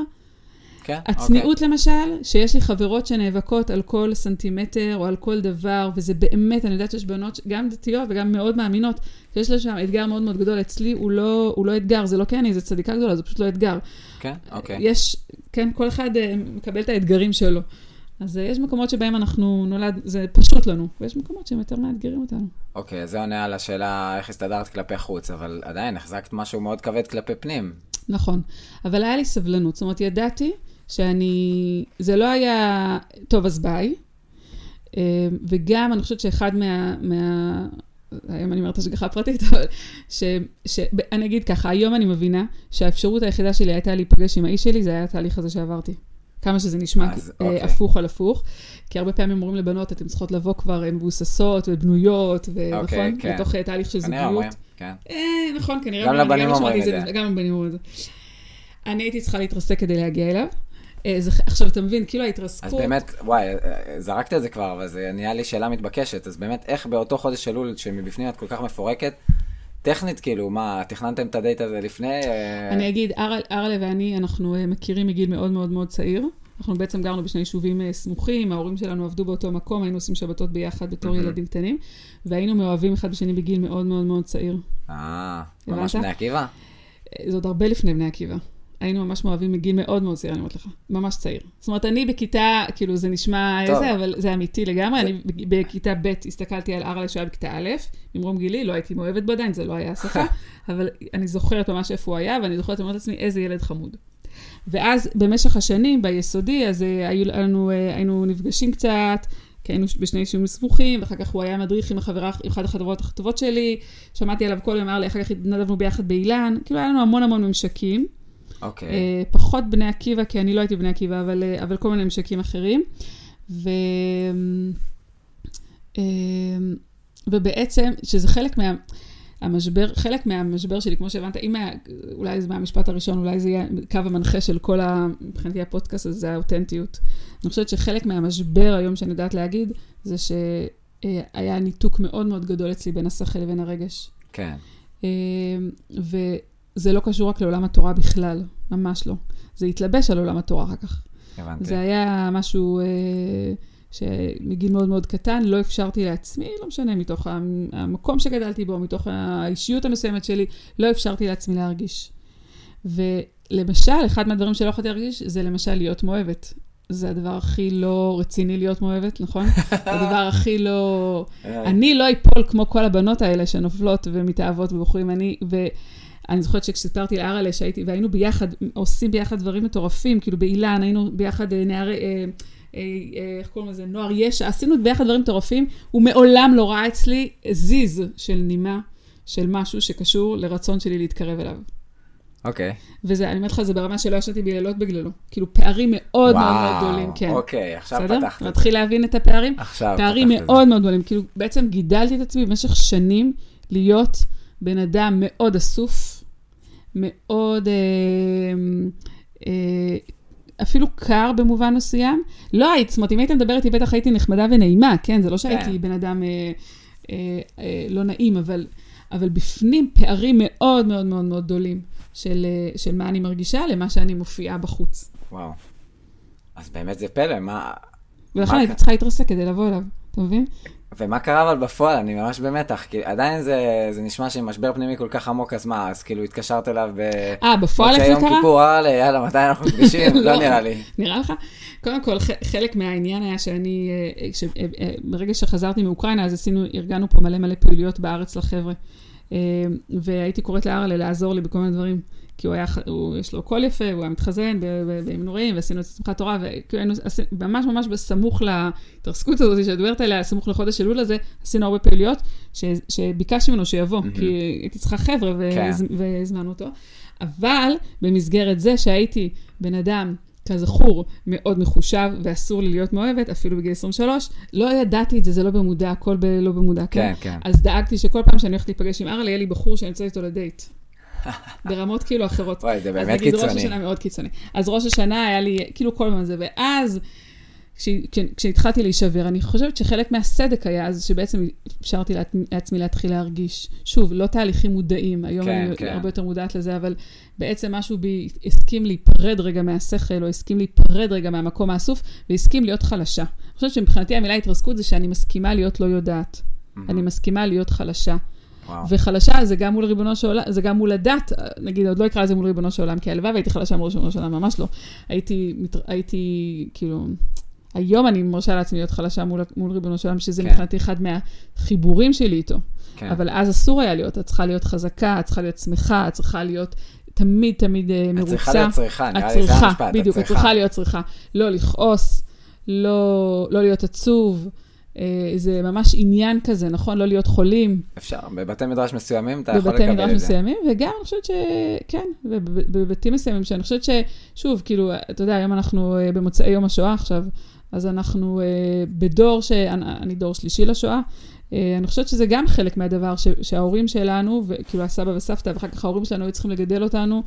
D: כן,
C: הצניעות למשל, שיש לי חברות שנאבקות על כל סנטימטר או על כל דבר, וזה באמת, אני יודעת שיש בנות, גם דתיות וגם מאוד מאמינות, שיש להן שם אתגר מאוד מאוד גדול. אצלי הוא לא, הוא לא אתגר, זה לא כי אני איזה צדיקה גדולה, זה פשוט לא אתגר.
D: כן, אוקיי.
C: יש, כן, כל אחד אה, מקבל את האתגרים שלו. אז אה, יש מקומות שבהם אנחנו נולד, זה פשוט לנו, ויש מקומות שהם יותר מאתגרים אותנו.
D: אוקיי, אז זה עונה על השאלה איך הסתדרת כלפי חוץ, אבל עדיין החזקת משהו מאוד כבד כלפי פנים.
C: נכון, אבל היה לי סבלנות, זאת אומרת, ידעתי שאני, זה לא היה, טוב, אז ביי. אה, וגם, אני חושבת שאחד מה, מה היום אני אומרת השגחה פרטית, אבל ש, ש, אני אגיד ככה, היום אני מבינה שהאפשרות היחידה שלי הייתה להיפגש עם האיש שלי, זה היה התהליך הזה שעברתי. כמה שזה נשמע
D: אז,
C: אה,
D: אוקיי.
C: הפוך על הפוך, כי הרבה פעמים אומרים לבנות, אתן צריכות לבוא כבר מבוססות ובנויות, ו-
D: אוקיי,
C: נכון?
D: כן.
C: לתוך אה, תהליך של
D: כנראה
C: זוגיות.
D: אומרים, כן.
C: אה, נכון, כנראה.
D: גם לבנים אומרים את זה.
C: גם לבנים אומרים את זה. אני הייתי צריכה להתרסק כדי להגיע אליו. אה, זה, עכשיו, אתה מבין, כאילו ההתרסקות...
D: אז באמת, וואי, אה, זרקת את זה כבר, אבל זה נהיה לי שאלה מתבקשת. אז באמת, איך באותו חודש אלול, שמבפנים את כל כך מפורקת, טכנית, כאילו, מה, תכננתם את הדייט הזה לפני? אה,
C: אני אגיד, אר- ארלה ואני, אנחנו אה, מכירים מגיל מאוד מאוד מאוד צעיר. אנחנו בעצם גרנו בשני יישובים אה, סמוכים, ההורים שלנו עבדו באותו מקום, היינו עושים שבתות ביחד בתור
D: מהמם.
C: ילדים קטנים, והיינו מאוהבים אחד בשני בגיל מאוד מאוד מאוד צעיר.
D: אה, ממש? בני עקיבא?
C: אה, זה עוד הרבה לפני בני עקיבא. היינו ממש מאוהבים מגיל מאוד מאוד צעיר, אני אומרת לך. ממש צעיר. זאת אומרת, אני בכיתה, כאילו, זה נשמע
D: טוב.
C: זה, אבל זה אמיתי לגמרי. אני בכיתה ב' הסתכלתי על ארלה שהיה בכיתה א', ממרום גילי, לא הייתי מאוהבת בו עדיין, זה לא היה השפה, אבל אני זוכרת ממש איפה הוא היה, ואני זוכרת, אומרת לעצמי, איזה ילד חמוד. ואז במשך השנים, ביסודי, אז אה, היו לנו, אה, היינו נפגשים קצת, כי היינו בשני יישובים סמוכים, ואחר כך הוא היה מדריך עם החברה, עם אחת החברות הכתובות שלי, שמעתי עליו כל יום, אמר לי, אחר כך התנדבנו ביחד באילן, כאילו היה לנו המון המון ממשקים.
D: אוקיי.
C: אה, פחות בני עקיבא, כי אני לא הייתי בני עקיבא, אבל, אה, אבל כל מיני ממשקים אחרים. ו... אה, ובעצם, שזה חלק מה... המשבר, חלק מהמשבר שלי, כמו שהבנת, אם היה, אולי זה מהמשפט הראשון, אולי זה יהיה קו המנחה של כל ה... מבחינתי הפודקאסט הזה, זה האותנטיות. אני חושבת שחלק מהמשבר היום שאני יודעת להגיד, זה שהיה ניתוק מאוד מאוד גדול אצלי בין השכל לבין הרגש.
D: כן.
C: וזה לא קשור רק לעולם התורה בכלל, ממש לא. זה התלבש על עולם התורה אחר כך.
D: הבנתי.
C: זה היה משהו אה, שמגיל מאוד מאוד קטן, לא אפשרתי לעצמי, לא משנה, מתוך המ- המקום שגדלתי בו, מתוך האישיות המסוימת שלי, לא אפשרתי לעצמי להרגיש. ולמשל, אחד מהדברים שלא יכולתי להרגיש, זה למשל להיות מאוהבת. זה הדבר הכי לא רציני להיות מאוהבת, נכון? הדבר הכי לא... אני לא אפול כמו כל הבנות האלה שנופלות ומתאהבות בבחורים. אני, ואני זוכרת שכשסיפרתי לארלה שהייתי, והיינו ביחד, עושים ביחד דברים מטורפים, כאילו באילן, היינו ביחד אה, נערי, אה, אה, איך קוראים לזה, נוער ישע, עשינו ביחד דברים מטורפים, הוא מעולם לא ראה אצלי זיז של נימה, של משהו שקשור לרצון שלי להתקרב אליו.
D: אוקיי.
C: וזה, אני אומרת לך, זה ברמה שלא ישנתי בלילות בגללו. כאילו, פערים מאוד מאוד מאוד גדולים, כן.
D: אוקיי, עכשיו
C: בסדר?
D: פתחת. זה.
C: מתחיל להבין את הפערים?
D: עכשיו
C: פערים
D: פתחת את זה.
C: מאוד מאוד גדולים. כאילו, בעצם גידלתי את עצמי במשך שנים להיות בן אדם מאוד אסוף, מאוד, אה, אה, אפילו קר במובן מסוים. לא היית, זאת אומרת, אם היית מדבר איתי, בטח הייתי נחמדה ונעימה, כן? זה לא שהייתי
D: כן.
C: בן אדם אה, אה, אה, לא נעים, אבל, אבל בפנים פערים מאוד מאוד מאוד מאוד גדולים של, אה, של מה אני מרגישה למה שאני מופיעה בחוץ.
D: וואו. אז באמת זה פלא, מה...
C: ולכן
D: מה
C: הייתי צריכה להתרסק כדי לבוא אליו, אתה מבין?
D: ומה קרה אבל בפועל? אני ממש במתח, כי עדיין זה, זה נשמע שעם משבר פנימי כל כך עמוק, אז מה, אז כאילו התקשרת אליו ב...
C: אה, בפועל איך זה
D: יום
C: קרה?
D: כיפור, יאללה, יאללה, מתי אנחנו נפגשים? לא
C: לא.
D: נראה לי.
C: נראה לך? קודם כל, חלק מהעניין היה שאני, אה, אה, אה, ברגע שחזרתי מאוקראינה, אז עשינו, ארגנו פה מלא מלא פעילויות בארץ לחבר'ה. אה, והייתי קוראת לארלה לעזור לי בכל מיני דברים. כי הוא היה, הוא, יש לו קול יפה, הוא היה מתחזן בימים נוראים, ועשינו את שמחת תורה, וכאילו ממש ממש בסמוך להתרסקות הזאת שאת מדברת עליה, סמוך לחודש אלול הזה, עשינו הרבה פעילויות, ש, שביקשתי ממנו שיבוא, mm-hmm. כי הייתי צריכה חבר'ה כן. והזמנו אותו. אבל במסגרת זה שהייתי בן אדם כזכור, מאוד מחושב, ואסור לי להיות מאוהבת, אפילו בגיל 23. לא ידעתי את זה, זה לא במודע, הכל ב- לא במודע,
D: כן? כן, כן.
C: אז דאגתי שכל פעם שאני הולכת להיפגש עם ארל, יהיה לי בחור שאני יוצאת איתו לדייט. ברמות כאילו אחרות.
D: וואי, זה באמת קיצוני. אז נגיד
C: ראש השנה מאוד קיצוני. אז ראש השנה היה לי, כאילו כל הזמן זה, ואז... כשהתחלתי להישבר, אני חושבת שחלק מהסדק היה אז שבעצם אפשרתי לעצמי להתחיל להרגיש. שוב, לא תהליכים מודעים, היום כן, אני כן. הרבה יותר מודעת לזה, אבל בעצם משהו בי הסכים להיפרד רגע מהשכל, או הסכים להיפרד רגע מהמקום האסוף, והסכים להיות חלשה. אני חושבת שמבחינתי המילה התרסקות זה שאני מסכימה להיות לא יודעת. Mm-hmm. אני מסכימה להיות חלשה. וואו. וחלשה זה גם מול ריבונו של עולם, זה גם מול הדת, נגיד, עוד לא אקרא לזה מול ריבונו של עולם, כי הלוואי והייתי חלשה מול ריבונו של עולם, ממש לא. הייתי, הייתי, כאילו, היום אני מרשה לעצמי להיות חלשה מול, מול ריבונו של עולם, שזה כן. מבחינתי אחד מהחיבורים שלי איתו. כן. אבל אז אסור היה להיות, את צריכה להיות חזקה, את צריכה להיות שמחה, את צריכה להיות תמיד תמיד מרוצה. את צריכה
D: להיות צריכה, נראה לי זה המשפט,
C: בדיוק, את צריכה להיות צריכה. לא לכעוס, לא, לא להיות עצוב. אה, זה ממש עניין כזה, נכון? לא להיות חולים.
D: אפשר, בבתי מדרש מסוימים אתה יכול לקבל את זה.
C: בבתי מדרש מסוימים, וגם אני חושבת שכן, ובבתים מסוימים, שאני חושבת ששוב, כאילו, אתה יודע, היום אנחנו אה, במוצאי יום השואה עכשיו, אז אנחנו uh, בדור, ש... אני דור שלישי לשואה, uh, אני חושבת שזה גם חלק מהדבר ש... שההורים שלנו, וכאילו הסבא וסבתא, ואחר כך ההורים שלנו היו צריכים לגדל אותנו,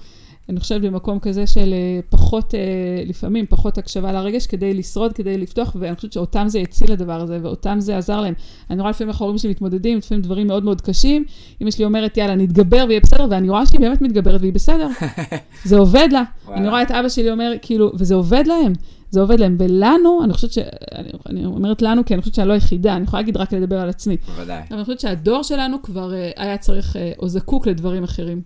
C: אני חושבת במקום כזה של uh, פחות, uh, לפעמים פחות הקשבה לרגש כדי לשרוד, כדי לפתוח, ואני חושבת שאותם זה הציל לדבר הזה, ואותם זה עזר להם. אני רואה לפעמים איך ההורים שלי מתמודדים, לפעמים דברים מאוד מאוד קשים, אמא שלי אומרת, יאללה, נתגבר ויהיה בסדר, ואני רואה שהיא באמת מתגברת והיא בסדר. זה עובד לה. אני רואה את אבא שלי אומר, כאילו, וזה עובד להם. זה עובד להם. ולנו, אני חושבת ש... אני, אני אומרת לנו, כי אני חושבת שאני לא היחידה, אני יכולה להגיד רק לדבר על עצמי.
D: בוודאי.
C: אבל אני חושבת שהדור שלנו כבר uh, היה צריך, uh, או זקוק לדברים אחרים.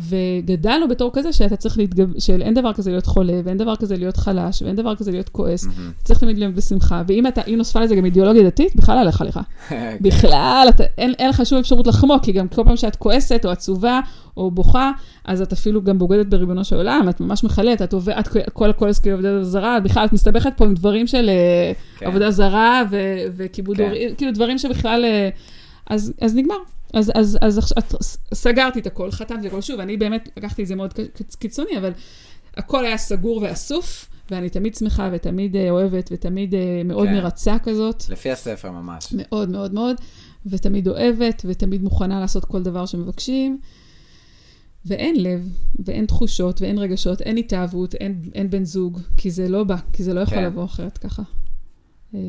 C: וגדלנו בתור כזה שאתה צריך להתגב... שאין דבר כזה להיות חולה, ואין דבר כזה להיות חלש, ואין דבר כזה להיות כועס. Mm-hmm. צריך תמיד להיות בשמחה. ואם אתה, אם נוספה לזה גם אידיאולוגיה דתית, בכלל עליך. כן. בכלל, אתה, אין, אין לך שום אפשרות לחמוק, כי גם כל פעם שאת כועסת, או עצובה, או בוכה, אז את אפילו גם בוגדת בריבונו של עולם, את ממש מחלט, את עובדת, כל הכל עסקי עבודה זרה, בכלל את מסתבכת פה עם דברים של אה, כן. עבודה זרה וכיבוד כן. הורים, כאילו דברים שבכלל, אה, אז, אז נגמר. אז, אז, אז, אז סגרתי את הכל, חתמתי את הכל. שוב, אני באמת לקחתי את זה מאוד קיצוני, אבל הכל היה סגור ואסוף, ואני תמיד שמחה ותמיד אה, אוהבת ותמיד מאוד כן. מרצה כזאת.
D: לפי הספר ממש.
C: מאוד מאוד מאוד, ותמיד אוהבת ותמיד מוכנה לעשות כל דבר שמבקשים. ואין לב, ואין תחושות, ואין רגשות, אין התאהבות, אין, אין בן זוג, כי זה לא בא, כי זה לא יכול כן. לבוא אחרת ככה. אה,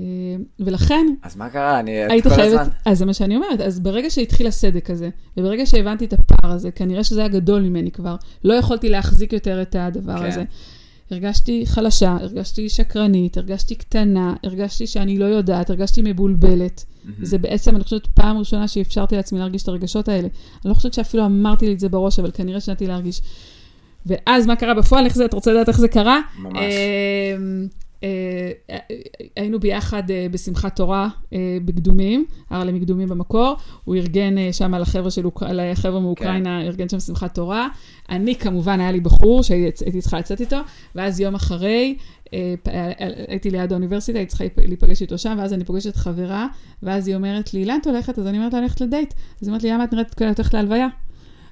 C: ולכן...
D: אז מה קרה? אני...
C: היית חייבת... הזמן. אז זה מה שאני אומרת. אז ברגע שהתחיל הסדק הזה, וברגע שהבנתי את הפער הזה, כנראה שזה היה גדול ממני כבר, לא יכולתי להחזיק יותר את הדבר כן. הזה. הרגשתי חלשה, הרגשתי שקרנית, הרגשתי קטנה, הרגשתי שאני לא יודעת, הרגשתי מבולבלת. Mm-hmm. זה בעצם, אני חושבת, פעם ראשונה שאפשרתי לעצמי להרגיש את הרגשות האלה. אני לא חושבת שאפילו אמרתי לי את זה בראש, אבל כנראה שנתתי להרגיש. ואז מה קרה בפועל? איך זה, את רוצה לדעת איך זה קרה?
D: ממש.
C: אה, היינו ביחד אה, בשמחת תורה אה, בקדומים, הרלם מקדומים במקור, הוא ארגן שם לחבר'ה של, לחבר'ה מאוקראינה, כן. ארגן שם שמחת תורה. אני כמובן, היה לי בחור שהייתי צריכה לצאת איתו, ואז יום אחרי, הייתי ליד האוניברסיטה, הייתי צריכה להיפגש איתו שם, ואז אני פוגשת חברה, ואז היא אומרת לי, לאן את הולכת? אז אני אומרת לה, ללכת לדייט. אז היא אומרת לי, למה את נראית כאילו את הולכת להלוויה?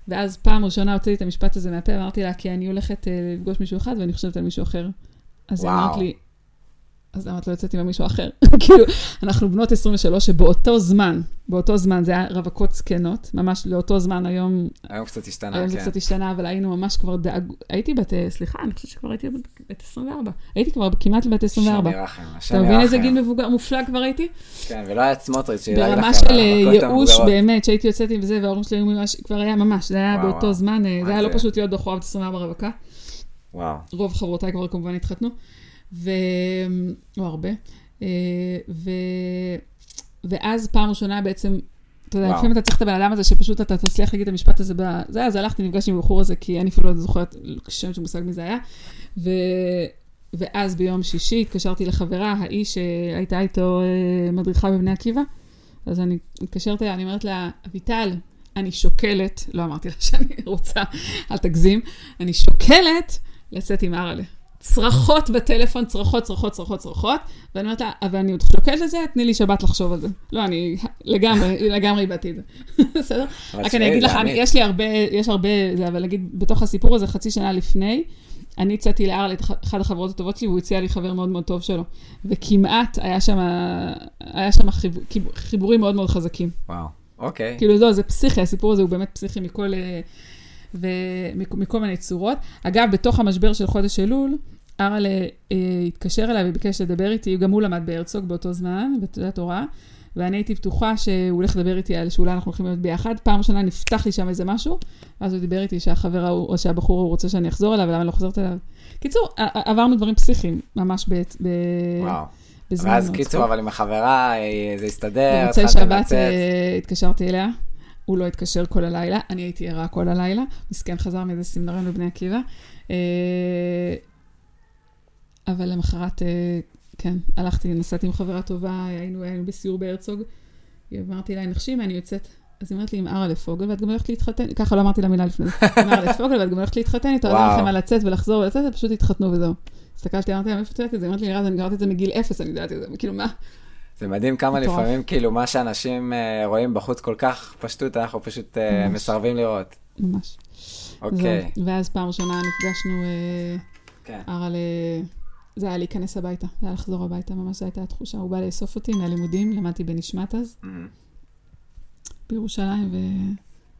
C: ואז פעם ראשונה הוצאתי את המשפט הזה מהפה, ואמרתי לה, כי אני הולכת לפגוש מישהו אחד ואני חושבת על מישהו אחר. אז היא אמרת לי, אז למה את לא יוצאת עם מישהו אחר? כאילו, אנחנו בנות 23 שבאותו זמן, באותו זמן, זה היה רווקות זקנות, ממש לאותו זמן, היום...
D: היום קצת השתנה,
C: היום כן. היום זה קצת השתנה, אבל היינו ממש כבר דאג... הייתי בת, סליחה, אני חושבת שכבר הייתי בת 24. הייתי כבר כמעט בת 24.
D: שם ירחם, השם
C: ירחם. אתה מבין איזה גיל מבוגר, מופלא כבר הייתי?
D: כן, ולא היה סמוטריץ' שיראה
C: לכם. ברמה של ייאוש באמת, שהייתי יוצאת עם זה, וההורים שלי היו ממש, כבר היה ממש, זה היה באותו זמן, אה, זה היה לא פשוט להיות בחורה בת 24 רווקה.
D: וואו.
C: רוב חברותיי כבר כמובן התחתנו. ו... או הרבה. אה, ו... ואז פעם ראשונה בעצם, אתה יודע, לפעמים אתה צריך את הבן אדם הזה שפשוט אתה תצליח להגיד את המשפט הזה, זה, אז הלכתי, נפגשתי עם הבחור הזה, כי אני אפילו לא זוכרת שם של מושג מי זה היה. ו... ואז ביום שישי התקשרתי לחברה, האיש שהייתה איתו אה, מדריכה בבני עקיבא, אז אני מתקשרת אליה, אני אומרת לה, אביטל, אני שוקלת, לא אמרתי לה שאני רוצה, אל תגזים, אני שוקלת לצאת עם אראלה. צרחות בטלפון, צרחות, צרחות, צרחות, צרחות, ואני אומרת לה, אבל אני עוד שוקלת לזה, תני לי שבת לחשוב על זה. לא, אני לגמרי, לגמרי איבדתי את זה. בסדר? רק אני אגיד לך,
B: זה
C: אני- יש לי הרבה, יש הרבה, זה, אבל נגיד, בתוך הסיפור הזה, חצי שנה לפני, אני הצעתי לארל את אחת החברות הטובות שלי, והוא הציע לי חבר מאוד מאוד טוב שלו. וכמעט היה שם, היה שם חיבור, חיבורים מאוד מאוד חזקים.
B: וואו, אוקיי.
C: כאילו, לא, זה פסיכי, הסיפור הזה הוא באמת פסיכי מכל, אה, ומכ- מכל מיני צורות. אגב, בתוך המשבר של חודש אלול, ארל אה, התקשר אליי וביקש לדבר איתי, גם הוא למד בהרצוג באותו זמן, בתעודת הוראה, ואני הייתי בטוחה שהוא הולך לדבר איתי על שאולי אנחנו הולכים להיות ביחד. פעם ראשונה נפתח לי שם איזה משהו, ואז הוא דיבר איתי שהחבר ההוא, או שהבחור ההוא רוצה שאני אחזור אליו, ולמה אני לא חוזרת אליו. קיצור, עברנו דברים פסיכיים, ממש ב... ב-
B: וואו.
C: בזמן
B: ואז קיצור. אבל עם החברה, אה, זה הסתדר,
C: במוצאי
B: התחלתם
C: שבת
B: לצאת.
C: אה, התקשרתי אליה, הוא לא התקשר כל הלילה, אני הייתי ערה כל הלילה, מסכן חזר מאיזה סמינריון בבני עקיבא. אה, אבל למחרת, אה, כן, הלכתי, נסעתי עם חברה טובה, היינו, היינו בסיור בהרצוג, אמרתי לה, נחשימה, אני יוצאת. אז היא אומרת לי, עם ארה לפוגל, ואת גם הולכת להתחתן, ככה לא אמרתי לה מילה לפני זה, עם ארה לפוגל, ואת גם הולכת להתחתן איתו,
B: וואו.
C: לכם מה לצאת ולחזור ולצאת, פשוט התחתנו וזהו. הסתכלתי, אמרתי לה, מאיפה את יודעת את זה? היא אמרת לי, רז, אני גרתי את זה מגיל אפס, אני יודעת את זה, כאילו, מה?
B: זה מדהים כמה
C: מטורף.
B: לפעמים, כאילו, מה שאנשים אה, רואים בחוץ כל כך פשטות, אנחנו פשוט
C: ממש.
B: מסרבים לראות.
C: ממש.
B: אוקיי,
C: זהו. ואז פעם ראשונה נפגשנו, אה,
B: כן.
C: ארה ל... זה היה להיכנס הביתה, זה היה לחזור הביתה, ממש זו הייתה התחושה. הוא בא לאסוף אותי מהלימודים, למדתי בנשמת אז,
B: Mhm.
C: בירושלים,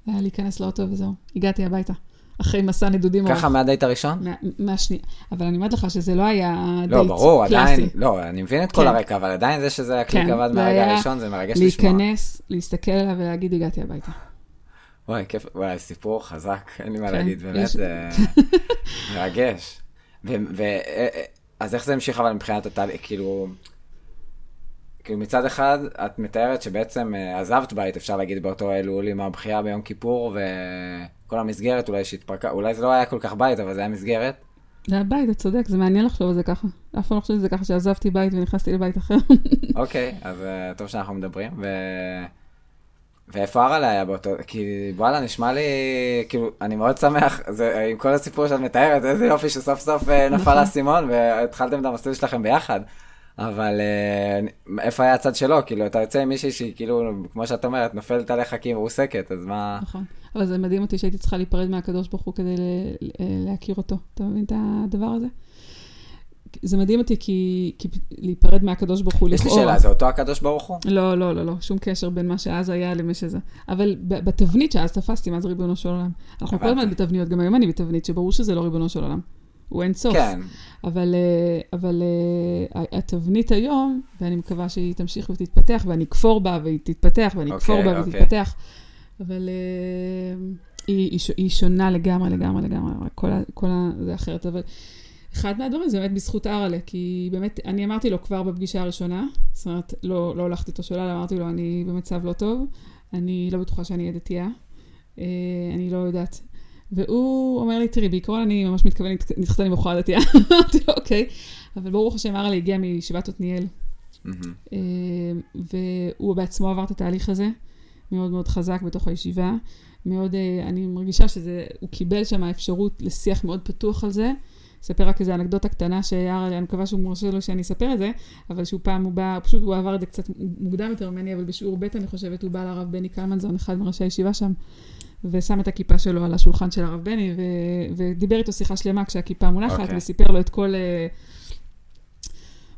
C: והיה להיכנס לאוטו וזהו. הגעתי הביתה, אחרי מסע נדודים.
B: ככה מהדייט הראשון?
C: מה- מהשנייה. אבל אני אומרת לך שזה לא היה דייט
B: לא, ברור,
C: קלאסי.
B: עדיין, לא, אני מבין את כל
C: כן.
B: הרקע, אבל עדיין זה שזה הקליק
C: כן,
B: עבד מהרגע הראשון, זה מרגש לשמוע.
C: להיכנס, להסתכל עליו ולהגיד, הגעתי הביתה.
B: וואי, כיף, וואי, סיפור חזק, אין לי מה
C: כן,
B: להגיד, באמת,
C: יש-
B: אה, מרגש. ו- ו- אה, אה, אז איך זה המשיך אבל מבחינת התהליך, כאילו, כאילו מצד אחד, את מתארת שבעצם עזבת בית, אפשר להגיד, באותו אלול עם הבחירה ביום כיפור, וכל המסגרת אולי שהתפרקה, אולי זה לא היה כל כך בית, אבל זה היה מסגרת.
C: זה הבית, אתה צודק, זה מעניין לחשוב על זה ככה. אף פעם לא חושבת על זה ככה שעזבתי בית ונכנסתי לבית אחר.
B: אוקיי, אז אה, טוב שאנחנו מדברים, ו... ואיפה הרלה היה באותו, כי וואלה, נשמע לי, כאילו, אני מאוד שמח, זה, עם כל הסיפור שאת מתארת, איזה יופי שסוף סוף אה, נפל
C: נכון.
B: האסימון והתחלתם את המסלול שלכם ביחד. אבל אה, איפה היה הצד שלו? כאילו, אתה יוצא עם מישהי שהיא כאילו, כמו שאת אומרת, נופלת עליך כי היא מרוסקת, אז מה...
C: נכון. אבל זה מדהים אותי שהייתי צריכה להיפרד מהקדוש ברוך הוא כדי ל- להכיר אותו. אתה מבין את הדבר הזה? זה מדהים אותי כי, כי להיפרד מהקדוש ברוך הוא
B: יש לי
C: לכאורה.
B: שאלה, זה אותו הקדוש ברוך הוא?
C: לא, לא, לא, לא, שום קשר בין מה שאז היה למה שזה. אבל בתבנית שאז תפסתי, מה זה ריבונו של עולם? אנחנו כל הזמן. בתבניות, גם היום אני בתבנית, שברור שזה לא ריבונו של עולם. הוא אין סוף.
B: כן,
C: אבל, אה, אבל אה, התבנית היום, ואני מקווה שהיא תמשיך ותתפתח, ואני אכפור בה, והיא תתפתח, ואני אכפור
B: אוקיי,
C: בה
B: אוקיי.
C: ותתפתח, אבל אה, היא, היא, היא שונה לגמרי, לגמרי, לגמרי, כל, כל ה... זה אחרת, אבל אחד מהדברים זה באמת בזכות ארלה, כי באמת, אני אמרתי לו כבר בפגישה הראשונה, זאת אומרת, לא, לא הולכתי איתו שולל, אמרתי לו, אני במצב לא טוב, אני לא בטוחה שאני אהיה דתייה, אני לא יודעת. והוא אומר לי, תראי, בעיקרון אני ממש מתכוון להת- להתחתן עם בחורה דתייה. אמרתי לו, אוקיי. אבל ברוך השם, ארלה הגיע מישיבת עתניאל. אה, והוא בעצמו עבר את התהליך הזה, מאוד מאוד חזק בתוך הישיבה. מאוד, אה, אני מרגישה שזה, הוא קיבל שם אפשרות לשיח מאוד פתוח על זה. אספר רק איזו אנקדוטה קטנה שארלה, אני מקווה שהוא מרשה לו שאני אספר את זה, אבל שהוא פעם, הוא בא, פשוט הוא עבר את זה קצת מוקדם יותר ממני, אבל בשיעור ב' אני חושבת, הוא בא לרב בני קלמנזון, אחד מראשי הישיבה שם, ושם את הכיפה שלו על השולחן של הרב בני, ו- ודיבר איתו שיחה שלמה כשהכיפה מונחת,
B: אוקיי.
C: וסיפר לו את כל... אה,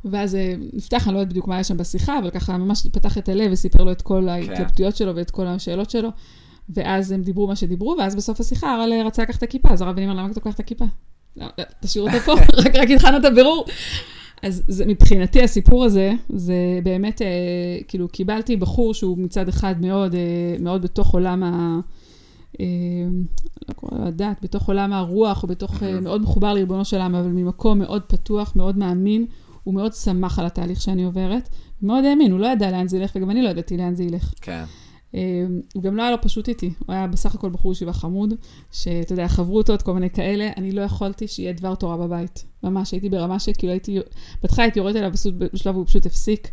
C: ואז אה, נפתח, אני לא יודעת בדיוק מה היה שם בשיחה, אבל ככה ממש פתח את הלב וסיפר לו את כל ההתלבטויות שלו ואת כל השאלות שלו. ואז הם דיברו מה שדיברו, ואז בסוף השיחה הרל רצה לקחת את הכיפה, אז הרב בני אומר, למה אתה לוקח את הכיפה? לא, לא, תשאיר אותה פה, רק, רק התחלנו את הבירור. אז זה, מבחינתי הסיפור הזה, זה באמת, אה, כאילו, קיבלתי בחור שהוא מצד אחד מאוד, אה, מאוד בתוך עולם ה... אה, לא קורא לו הדת, בתוך עולם הרוח, או בתוך, אה, מאוד מחובר לריבונו של עולם, אבל ממקום מאוד פתוח, מאוד מאמין, הוא מאוד שמח על התהליך שאני עוברת, מאוד האמין, הוא לא ידע לאן זה ילך, וגם אני לא ידעתי לאן זה ילך.
B: כן.
C: אה, הוא גם לא היה לו פשוט איתי, הוא היה בסך הכל בחור ישיבה חמוד, שאתה יודע, חברותות, כל מיני כאלה, אני לא יכולתי שיהיה דבר תורה בבית. ממש, הייתי ברמה שכאילו הייתי, בהתחלה הייתי יורדת פשוט בשלב הוא פשוט הפסיק,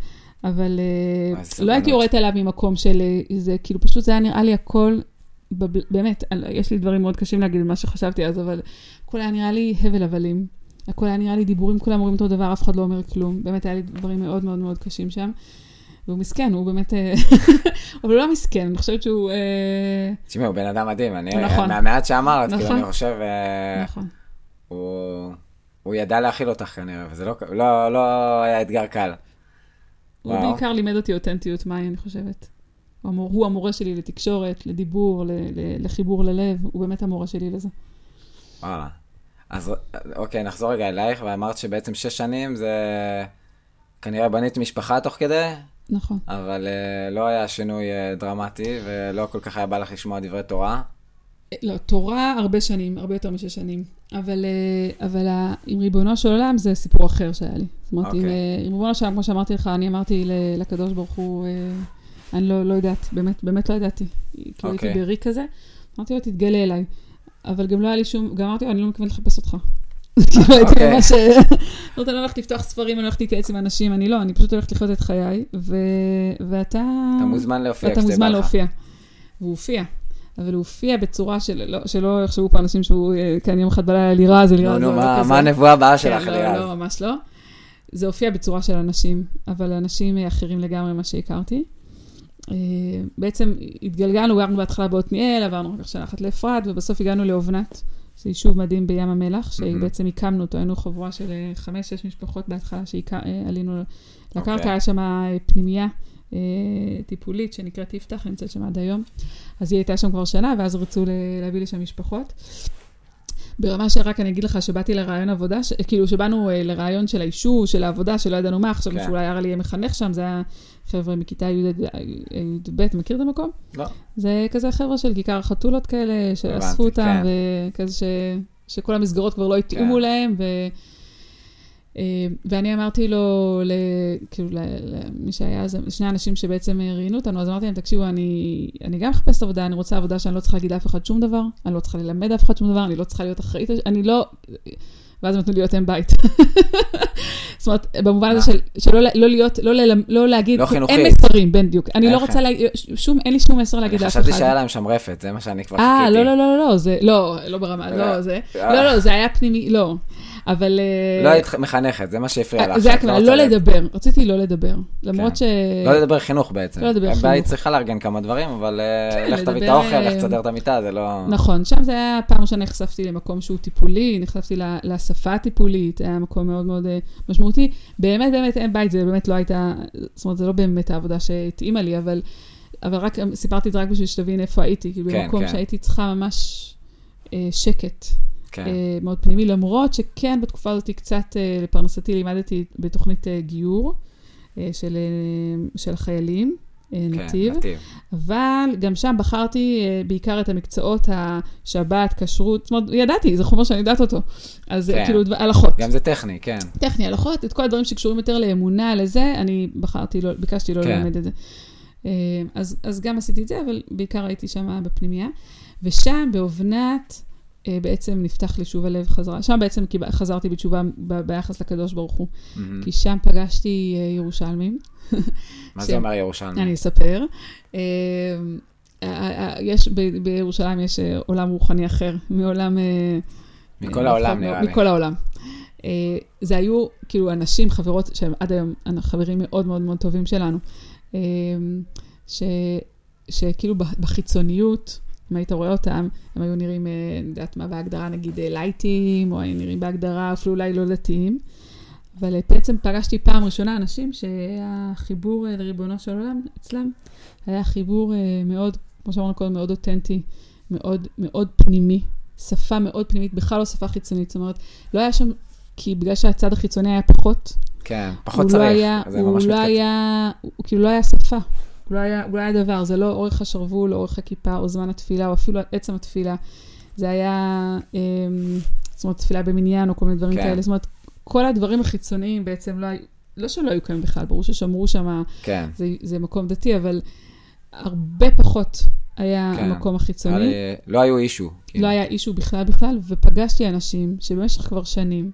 C: אבל לא. הייתי יורדת אליו ממקום של זה, כאילו פשוט זה היה נראה לי הכל באמת, יש לי דברים מאוד קשים להגיד מה שחשבתי אז, אבל הכל היה נראה לי הבל הבלים. הכל היה נראה לי דיבורים, כולם אומרים אותו דבר, אף אחד לא אומר כלום. באמת, היה לי דברים מאוד מאוד מאוד קשים שם. והוא מסכן, הוא באמת... אה, אבל הוא לא מסכן, אני חושבת שהוא... אה,
B: תשמעי, הוא בן אדם מדהים, אני,
C: נכון.
B: מהמעט שאמרת, כאילו,
C: נכון.
B: אני חושב, אה,
C: נכון.
B: הוא, הוא ידע להכיל אותך כנראה, וזה לא, לא, לא היה אתגר קל.
C: הוא
B: וואו.
C: בעיקר לימד אותי אותנטיות מהי, אני חושבת. המור- הוא המורה שלי לתקשורת, לדיבור, ל- ל- לחיבור ללב, הוא באמת המורה שלי לזה.
B: וואלה. אז אוקיי, נחזור רגע אלייך, ואמרת שבעצם שש שנים זה... כנראה בנית משפחה תוך כדי,
C: נכון.
B: אבל אה, לא היה שינוי אה, דרמטי, ולא כל כך היה בא לך לשמוע דברי תורה.
C: לא, תורה הרבה שנים, הרבה יותר משש שנים. אבל, אה, אבל ה- עם ריבונו של עולם זה סיפור אחר שהיה לי. זאת אומרת, עם,
B: אוקיי.
C: אה, עם ריבונו של עולם, כמו שאמרתי לך, אני אמרתי לקדוש ברוך הוא, אה, אני לא, לא יודעת, באמת, באמת לא ידעתי. כאילו הייתי
B: אוקיי.
C: בריק כזה, אמרתי לו, תתגלה אליי. אבל גם לא היה לי שום, גם אמרתי לו, אני לא מתכוונת לחפש אותך. כאילו הייתי
B: אוקיי.
C: ממש... אה, זאת אומרת, אני לא הולכת לפתוח ספרים, אני לא הולכת להתייעץ עם אנשים, אני לא, אני פשוט הולכת לחיות את חיי, ו... ואתה...
B: אתה מוזמן להופיע כשזה
C: מוזמן
B: בא לך.
C: להופיע. והוא הופיע. אבל הוא הופיע בצורה של, לא, שלא יחשבו פה אנשים שהוא, אה, כן, יום אחד בלילה לירה, זה לירה,
B: נו, נו,
C: לא
B: מה- הנבואה הבאה
C: כן,
B: שלך,
C: לא,
B: לירז?
C: לא, ממש לא. זה הופיע בצורה של אנשים, אבל אנשים אחרים לגמרי ממה שהכרתי. אה, בעצם התגלגלנו, גרנו בהתחלה בעתניאל, עברנו אחר כך שנה אחת לאפרת, ובסוף הגענו לאובנת, זה יישוב מדהים בים המלח, שבעצם הקמנו אותו, היינו חבורה של אה, חמש-שש משפחות בהתחלה שעלינו לקרקע,
B: אוקיי.
C: היה שם אה, פנימייה אה, טיפולית שנקראת יפתח, נמצאת שם עד היום. אז היא הייתה שם כבר שנה, ואז רצו להביא לשם משפחות. ברמה שרק אני אגיד לך שבאתי לרעיון עבודה, ש... כאילו שבאנו אה, לרעיון של האישור, של העבודה, שלא ידענו מה, חשבנו
B: כן.
C: שאולי ארלי יהיה מחנך שם, זה היה חבר'ה מכיתה י"ב, מכיר את המקום?
B: לא.
C: זה כזה חבר'ה של כיכר החתולות כאלה, שאספו אותם,
B: כן.
C: וכזה ש... שכל המסגרות כבר לא התאימו
B: כן.
C: להם, ו... אה, ואני אמרתי לו, ל... כאילו. למי שהיה שני אנשים שבעצם ראיינו אותנו, אז אמרתי להם, תקשיבו, אני, אני גם מחפשת עבודה, אני רוצה עבודה שאני לא צריכה להגיד לאף אחד שום דבר, אני לא צריכה ללמד אף אחד שום דבר, אני לא צריכה להיות אחראית, אני לא... ואז הם נתנו לי להיות אם בית. זאת אומרת, במובן הזה של, שלא לא להיות, לא, ללמ, לא להגיד,
B: לא
C: אין
B: חינוכית.
C: מסרים, בדיוק. אני לא
B: איך?
C: רוצה להגיד, שום, אין לי שום מסר
B: אני
C: להגיד לאף אחד.
B: חשבתי שהיה להם שם רפת, זה מה שאני כבר
C: אה,
B: חיכיתי.
C: לא, לא, לא, לא, לא, זה, לא, לא ברמה, לא, זה,
B: אה.
C: לא, לא, זה היה פנימי, לא. אבל... אה,
B: לא היית מחנכת, זה מה שהפריע לך.
C: זה היה
B: רוצה
C: לא
B: ל-
C: לדבר, רציתי לא לדבר. למרות
B: כן.
C: ש...
B: לא לדבר חינוך בעצם.
C: לא לדבר
B: היית
C: חינוך.
B: צריכה לארגן כמה דברים, אבל אה,
C: כן,
B: לך תביא את האוכל, לך
C: אה,
B: תסדר את המיטה, זה לא...
C: נכון, שם זה היה פעם ראשונה נחשפתי למקום שהוא טיפולי, נחשפתי לשפה הטיפולית, היה מקום מאוד מאוד אה, משמעותי. באמת, באמת, אין בית, זה באמת לא הייתה, זאת אומרת, זה לא באמת העבודה שהתאימה לי, אבל, אבל רק סיפרתי את זה רק בשביל שתבין איפה הייתי, כאילו
B: כן,
C: במקום
B: כן.
C: שהייתי צריכה ממש אה, שקט.
B: כן.
C: אה, מאוד פנימי, למרות שכן בתקופה הזאת קצת אה, לפרנסתי לימדתי בתוכנית אה, גיור אה, של, אה, של החיילים, אה,
B: כן,
C: נתיב,
B: נתיב.
C: אבל גם שם בחרתי אה, בעיקר את המקצועות השבת, כשרות, זאת אומרת, ידעתי, זה חומר שאני יודעת אותו. אז
B: כן.
C: כן. כאילו, הלכות.
B: גם זה טכני, כן.
C: טכני, הלכות, את כל הדברים שקשורים יותר לאמונה, לזה, אני בחרתי, לא, ביקשתי לא
B: כן.
C: ללמד את זה. אה, אז, אז גם עשיתי את זה, אבל בעיקר הייתי שם בפנימייה. ושם, באובנת, אה, בעצם נפתח לי שוב הלב חזרה. שם בעצם חזרתי בתשובה ב- ביחס לקדוש ברוך הוא.
B: מהמם.
C: כי שם פגשתי אה, ירושלמים.
B: מה זה אומר ירושלמי?
C: אני אספר. אה, אה, אה, יש, ב- בירושלים יש אה, עולם רוחני אחר, מעולם... אה,
B: מכל
C: אה,
B: העולם, נראה לי.
C: מכל העולם. אה, זה היו כאילו אנשים, חברות, שהם עד היום חברים מאוד מאוד מאוד טובים שלנו, אה, ש, שכאילו בחיצוניות, אם היית רואה אותם, הם היו נראים, אה, אני יודעת מה בהגדרה, נגיד אה, לייטים, או היו נראים בהגדרה אפילו אולי לא דתיים. אבל אה, בעצם פגשתי פעם ראשונה אנשים שהחיבור לריבונו של עולם אצלם היה חיבור מאוד, כמו שאמרנו קודם, מאוד אותנטי, מאוד מאוד פנימי, שפה מאוד פנימית, בכלל לא שפה חיצונית. זאת אומרת, לא היה שם, כי בגלל שהצד החיצוני היה פחות,
B: כן, פחות
C: הוא
B: צריך.
C: לא היה,
B: זה
C: הוא
B: ממש
C: לא
B: מתקדם.
C: היה, הוא כאילו לא היה שפה. הוא לא היה, דבר, זה לא אורך השרוול, או אורך הכיפה, או זמן התפילה, או אפילו עצם התפילה. זה היה, אמ, זאת אומרת, תפילה במניין, או כל מיני דברים
B: כן.
C: כאלה. זאת אומרת, כל הדברים החיצוניים בעצם לא היו, לא שלא היו קיימים בכלל, ברור ששמרו שם,
B: כן.
C: זה, זה מקום דתי, אבל הרבה פחות היה
B: כן.
C: המקום החיצוני.
B: אבל, אה, לא היו אישו. כאילו.
C: לא היה אישו בכלל בכלל, ופגשתי אנשים שבמשך כבר שנים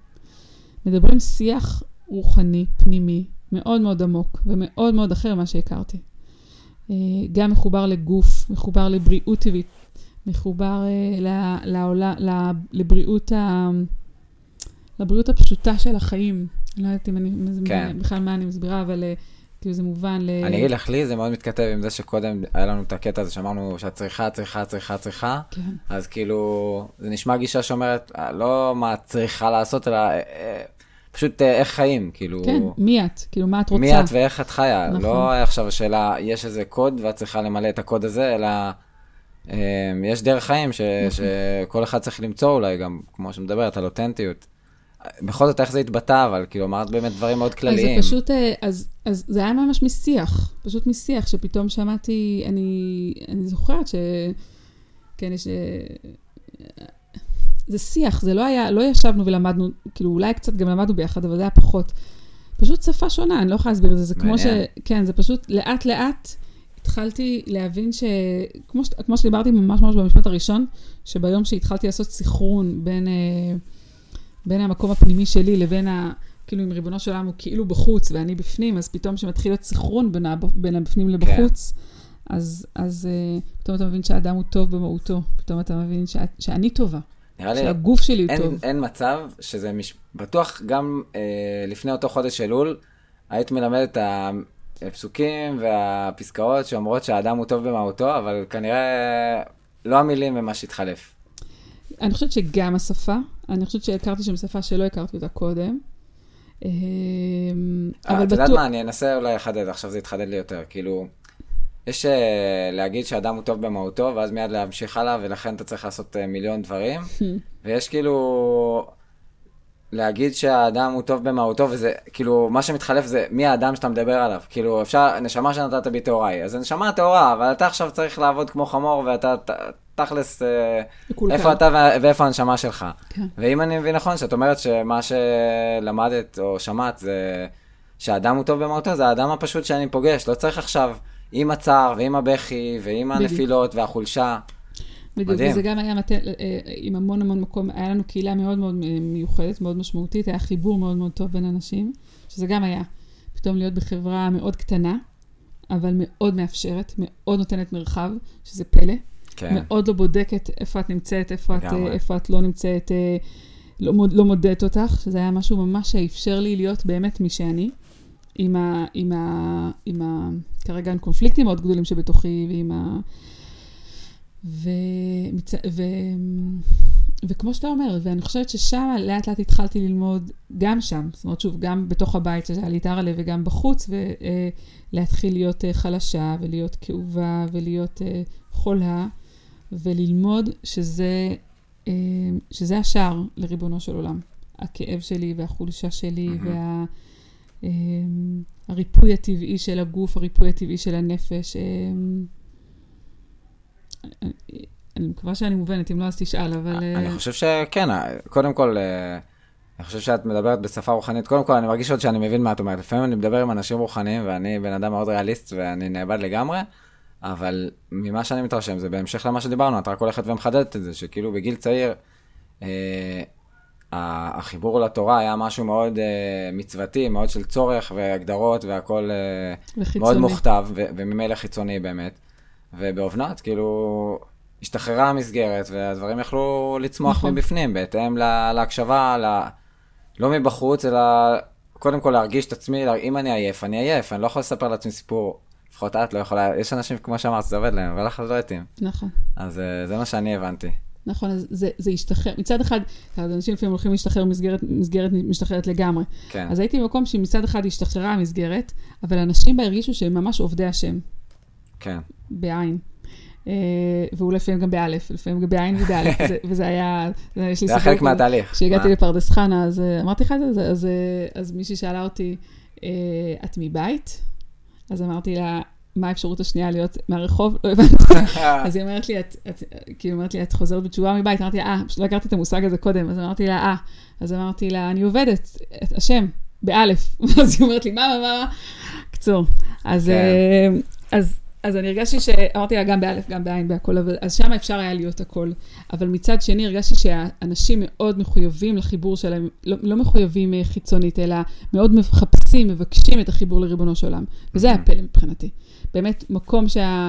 C: מדברים שיח רוחני, פנימי, מאוד מאוד עמוק ומאוד מאוד אחר ממה שהכרתי. אה, גם מחובר לגוף, מחובר לבריאות טבעית, מחובר אה, ל- לעולה, ל- לבריאות, ה, לבריאות הפשוטה של החיים. לא יודעת אם אני,
B: כן.
C: בכלל מה אני מסבירה, אבל אה, כאילו זה מובן ל...
B: אני אגיד לך, לי זה מאוד מתכתב עם זה שקודם היה לנו את הקטע הזה שאמרנו שהצריכה, צריכה, צריכה, צריכה.
C: כן.
B: אז כאילו, זה נשמע גישה שאומרת, לא מה את צריכה לעשות, אלא פשוט אה, איך חיים, כאילו...
C: כן, מי את? כאילו, מה את רוצה?
B: מי את ואיך את חיה.
C: נכון.
B: לא עכשיו השאלה, יש איזה קוד ואת צריכה למלא את הקוד הזה, אלא אה, יש דרך חיים ש,
C: נכון.
B: שכל אחד צריך למצוא אולי גם, כמו שמדברת על אותנטיות. בכל זאת, איך זה התבטא, אבל כאילו, אמרת באמת דברים מאוד כלליים.
C: אז זה פשוט, אה, אז, אז זה היה ממש משיח, פשוט משיח, שפתאום שמעתי, אני, אני זוכרת ש... כן, יש... זה שיח, זה לא היה, לא ישבנו ולמדנו, כאילו אולי קצת גם למדנו ביחד, אבל זה היה פחות. פשוט שפה שונה, אני לא יכולה להסביר את זה, זה כמו ש... כן, זה פשוט לאט לאט התחלתי להבין ש... כמו, ש... כמו שדיברתי ממש ממש במשפט הראשון, שביום שהתחלתי לעשות סינכרון בין, אה, בין המקום הפנימי שלי לבין ה... כאילו אם ריבונו של עולם הוא כאילו בחוץ ואני בפנים, אז פתאום שמתחיל להיות סינכרון בין, הב... בין הבפנים לבחוץ, כן. אז, אז אה, פתאום אתה מבין שהאדם הוא טוב במהותו, פתאום אתה מבין ש... שאני טובה,
B: נראה לי,
C: שהגוף שלי
B: אין,
C: טוב.
B: אין מצב שזה מש... בטוח גם אה, לפני אותו חודש אלול, היית מלמדת את הפסוקים והפסקאות שאומרות שהאדם הוא טוב במהותו, אבל כנראה לא המילים הם מה שהתחלף.
C: אני חושבת שגם השפה, אני חושבת שהכרתי שם שפה שלא הכרתי אותה קודם. אה, אבל
B: אבל את יודעת
C: בטוח,
B: מה, אני אנסה אולי לחדד, עכשיו זה יתחדד לי יותר. כאילו, יש אה, להגיד שאדם הוא טוב במהותו, ואז מיד להמשיך הלאה, ולכן אתה צריך לעשות אה, מיליון דברים. ויש כאילו... להגיד שהאדם הוא טוב במהותו, וזה, כאילו, מה שמתחלף זה מי האדם שאתה מדבר עליו. כאילו, אפשר, נשמה שנתת בי טהורה היא. אז הנשמה טהורה, אבל אתה עכשיו צריך לעבוד כמו חמור, ואתה ת- תכלס, אה. איפה אתה ואיפה הנשמה שלך.
C: כן.
B: ואם אני מבין נכון, שאת אומרת שמה שלמדת או שמעת זה שהאדם הוא טוב במהותו, זה האדם הפשוט שאני פוגש. לא צריך עכשיו עם הצער ועם הבכי ועם
C: בדיוק.
B: הנפילות והחולשה.
C: בדיוק,
B: מדהים.
C: וזה גם היה מת... אה, עם המון המון מקום, היה לנו קהילה מאוד מאוד אה, מיוחדת, מאוד משמעותית, היה חיבור מאוד מאוד טוב בין אנשים, שזה גם היה פתאום להיות בחברה מאוד קטנה, אבל מאוד מאפשרת, מאוד נותנת מרחב, שזה פלא.
B: כן.
C: מאוד לא בודקת איפה את נמצאת, איפה, את. אה, איפה את לא נמצאת, לא, לא מודדת אותך, שזה היה משהו ממש שאפשר לי להיות באמת מי שאני, עם ה... עם ה... עם ה... כרגע עם קונפליקטים מאוד גדולים שבתוכי, ועם ה... ומצ... ו... וכמו שאתה אומר, ואני חושבת ששם לאט לאט התחלתי ללמוד, גם שם, זאת אומרת, שוב, גם בתוך הבית שזה היה לי תר הלב וגם בחוץ, ולהתחיל להיות אה, חלשה, ולהיות כאובה, ולהיות אה, חולה, וללמוד שזה, אה, שזה השער לריבונו של עולם. הכאב שלי והחולשה שלי,
B: מהמם.
C: וה... אה, הריפוי הטבעי של הגוף, הריפוי הטבעי של הנפש. אה, אני- מקווה שאני מובנת, אם לא אז תשאל, אבל... אה,
B: אני חושב שכן, קודם כל, אה, אני חושב שאת מדברת בשפה רוחנית. קודם כל, אני מרגיש עוד שאני מבין מה את אומרת. לפעמים אני מדבר עם אנשים רוחניים, ואני בן אדם מאוד ריאליסט, ואני נאבד לגמרי, אבל ממה שאני מתרשם, זה בהמשך למה שדיברנו, את רק הולכת ומחדדת את זה, שכאילו בגיל צעיר, אה, החיבור לתורה היה משהו מאוד אה, מצוותי, מאוד של צורך והגדרות והכל
C: וחיצוני.
B: מאוד מוכתב, ו- וממילא חיצוני באמת. ובאובנת, כאילו, השתחררה המסגרת, והדברים יכלו לצמוח
C: נכון.
B: מבפנים, בהתאם לה- להקשבה, לה- לא מבחוץ, אלא קודם כל להרגיש את עצמי, לה- אם אני עייף, אני עייף, אני לא יכול לספר לעצמי סיפור. לפחות את לא יכולה, יש אנשים, כמו שאמרת, זה עובד להם, אבל לך זה לא התאים.
C: נכון.
B: אז אה, זה מה שאני הבנתי.
C: נכון, אז זה, זה השתחרר, מצד אחד, אז אנשים לפעמים הולכים להשתחרר מסגרת, מסגרת משתחררת לגמרי.
B: כן.
C: אז הייתי במקום שמצד אחד השתחררה המסגרת, אבל אנשים בה הרגישו שהם ממש עובדי השם,
B: כן.
C: בעין. אה, ואולי לפעמים גם באלף, לפעמים גם בעין ובאלף, וזה, וזה היה, זה, יש לי
B: זה היה
C: סיפור
B: חלק. מהתהליך.
C: כשהגעתי? לפרדס חנה, אז אה, אמרתי לך את זה, אז, אז, אה, מישהי שאלה אותי, את מבית? אז אמרתי לה, מה האפשרות השנייה להיות מהרחוב? לא הבנתי. אז היא אומרת לי, את, את, כאילו אומרת לי, את חוזרת בתשובה מבית? אמרתי לה, אה, פשוט לא הכרתי את המושג הזה קודם, אז אמרתי לה, אה. אז אמרתי לה, אני עובדת, את השם, באלף. אז היא אומרת לי, מה, מה, מה? קצור. אז,
B: כן.
C: אה, אז, אז אני הרגשתי שאמרתי לה, גם באלף, גם בעין, בהכל, אבל, אז שם אפשר היה להיות הכל. אבל מצד שני, הרגשתי שהאנשים מאוד מחויבים לחיבור שלהם, לא, לא מחויבים אה, חיצונית, אלא מאוד מחפשים, מבקשים את החיבור לריבונו של עולם. וזה היה פלא מבחינתי. באמת, מקום שה...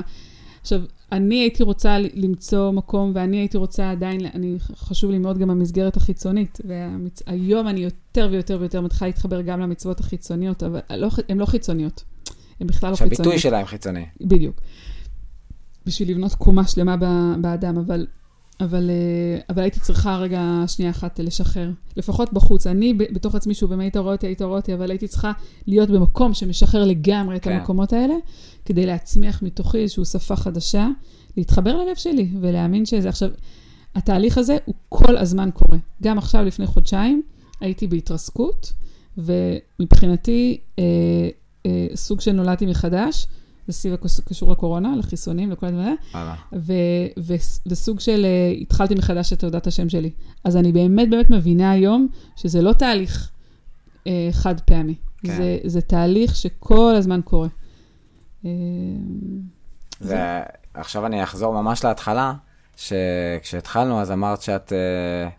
C: עכשיו, אני הייתי רוצה למצוא מקום, ואני הייתי רוצה עדיין, אני, חשוב לי מאוד גם המסגרת החיצונית. והיום אני יותר ויותר ויותר מתחילה להתחבר גם למצוות החיצוניות, אבל לא, הן לא חיצוניות. הן בכלל לא חיצוניות.
B: שהביטוי שלהם חיצוני.
C: בדיוק. בשביל לבנות קומה שלמה באדם, אבל, אבל, אה, אבל הייתי צריכה רגע שנייה אחת לשחרר. לפחות בחוץ. אני בתוך עצמי, שוב, אם היית רואה אותי, היית רואה אותי, אבל הייתי צריכה להיות במקום שמשחרר לגמרי את
B: כן.
C: המקומות האלה, כדי להצמיח מתוכי איזושהי שפה חדשה, להתחבר ללב שלי ולהאמין שזה עכשיו... התהליך הזה הוא כל הזמן קורה. גם עכשיו, לפני חודשיים, הייתי בהתרסקות, ומבחינתי, אה, אה, סוג של נולדתי מחדש, זה סביב הקוס- קשור לקורונה, לחיסונים, לכל הדברים האלה, וסוג של אה, התחלתי מחדש את תעודת השם שלי. אז אני באמת באמת מבינה היום שזה לא תהליך אה, חד פעמי.
B: כן.
C: זה, זה תהליך שכל הזמן קורה. אה,
B: זה, עכשיו אני אחזור ממש להתחלה, שכשהתחלנו אז אמרת שאת אה,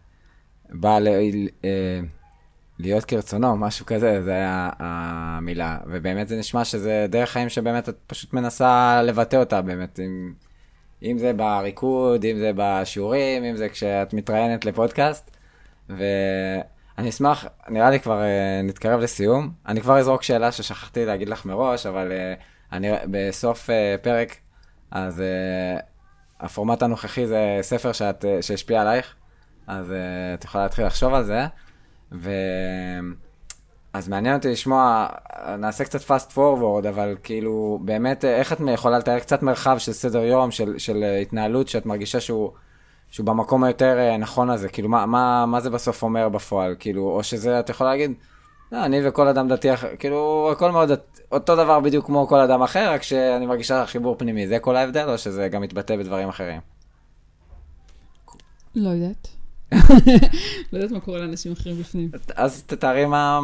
B: באה ל, אה, להיות כרצונו, משהו כזה, זה היה המילה. ובאמת זה נשמע שזה דרך חיים שבאמת את פשוט מנסה לבטא אותה באמת, אם, אם זה בריקוד, אם זה בשיעורים, אם זה כשאת מתראיינת לפודקאסט. ואני אשמח, נראה לי כבר אה, נתקרב לסיום. אני כבר אזרוק שאלה ששכחתי להגיד לך מראש, אבל אה, אני בסוף אה, פרק, אז אה, הפורמט הנוכחי זה ספר שאת, אה, שהשפיע עלייך, אז אה, את יכולה להתחיל לחשוב על זה. ו... אז מעניין אותי לשמוע, נעשה קצת fast forward, אבל כאילו, באמת, איך את יכולה לתאר קצת מרחב של סדר יום, של, של התנהלות, שאת מרגישה שהוא, שהוא במקום היותר נכון הזה, כאילו, מה, מה, מה זה בסוף אומר בפועל, כאילו, או שזה, את יכולה להגיד, לא, אני וכל אדם דתי אחר, כאילו, הכל מאוד אותו דבר בדיוק כמו כל אדם אחר, רק שאני מרגישה חיבור פנימי, זה כל ההבדל, או שזה גם מתבטא בדברים אחרים?
C: לא יודעת. לא יודעת מה קורה לאנשים אחרים בפנים.
B: אז תתארי מה,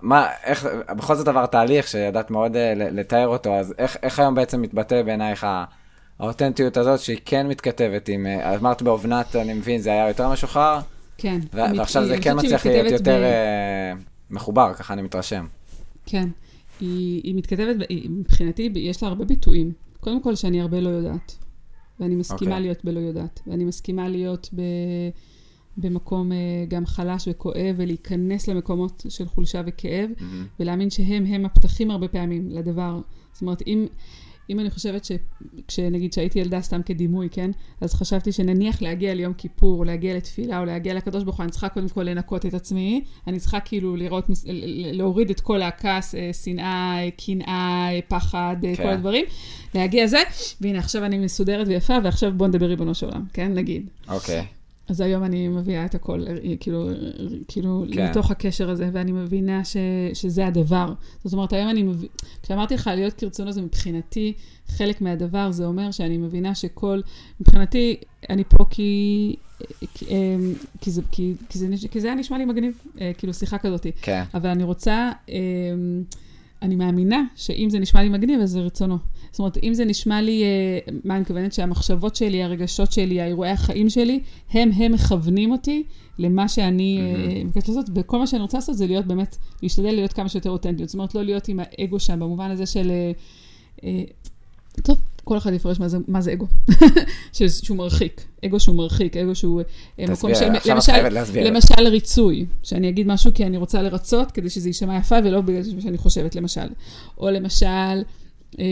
B: מה, איך, בכל זאת עבר תהליך שידעת מאוד אה, לתאר אותו, אז איך, איך היום בעצם מתבטא בעינייך האותנטיות הזאת שהיא כן מתכתבת עם, אה, אמרת באובנת, אני מבין, זה היה יותר משוחרר,
C: כן.
B: ועכשיו זה כן מצליח להיות יותר
C: ב-
B: אה, מחובר, ככה אני מתרשם.
C: כן. היא, היא מתכתבת, היא- מבחינתי, יש לה הרבה ביטויים. קודם כל, שאני הרבה לא יודעת. ואני מסכימה
B: אוקיי.
C: okay. להיות בלא יודעת. ואני מסכימה להיות ב, במקום אה, גם חלש וכואב, ולהיכנס למקומות של חולשה וכאב,
B: מהמם.
C: ולהאמין שהם הם הפתחים הרבה פעמים לדבר. זאת אומרת, אם, אם אני חושבת שכשנגיד שהייתי ילדה סתם כדימוי, כן? אז חשבתי שנניח להגיע ליום כיפור, או להגיע לתפילה, או להגיע לקדוש ברוך הוא, אני צריכה קודם כל לנקות את עצמי. אני צריכה כאילו לראות, להוריד את כל הכעס, אה, שנאה, אה, קנאה, אה, פחד,
B: כן.
C: כל הדברים. להגיע זה, והנה עכשיו אני מסודרת ויפה, ועכשיו בוא נדבר ריבונו של עולם, כן? נגיד.
B: אוקיי,
C: אז היום אני מביאה את הכל, כאילו, כאילו,
B: כן.
C: לתוך הקשר הזה, ואני מבינה ש, שזה הדבר. זאת אומרת, היום אני מבינה, כשאמרתי לך להיות כרצונו, זה מבחינתי, חלק מהדבר, זה אומר שאני מבינה שכל, מבחינתי, אני פה כי, כי, אה, כי, זה, כי, כי, זה, כי זה היה נשמע לי מגניב, אה, כאילו שיחה כזאת.
B: כן,
C: אבל אני רוצה, אה, אני מאמינה שאם זה נשמע לי מגניב, אז זה רצונו. זאת אומרת, אם זה נשמע לי, אה, מה אני מתכוונת? שהמחשבות שלי, הרגשות שלי, האירועי החיים שלי, הם, הם מכוונים אותי למה שאני אה, מבקשת לעשות, וכל מה שאני רוצה לעשות זה להיות באמת, להשתדל להיות כמה שיותר אותנטיות. זאת אומרת, לא להיות עם האגו שם, במובן הזה של... אה, טוב, כל אחד יפרש מה זה, מה זה אגו. שהוא מרחיק. אגו שהוא מרחיק, אגו שהוא אה, מקום
B: תסביר,
C: של...
B: עכשיו את
C: למשל. למשל ריצוי, שאני אגיד משהו כי אני רוצה לרצות, כדי שזה יישמע יפה ולא בגלל שאני חושבת, למשל. או למשל, אה,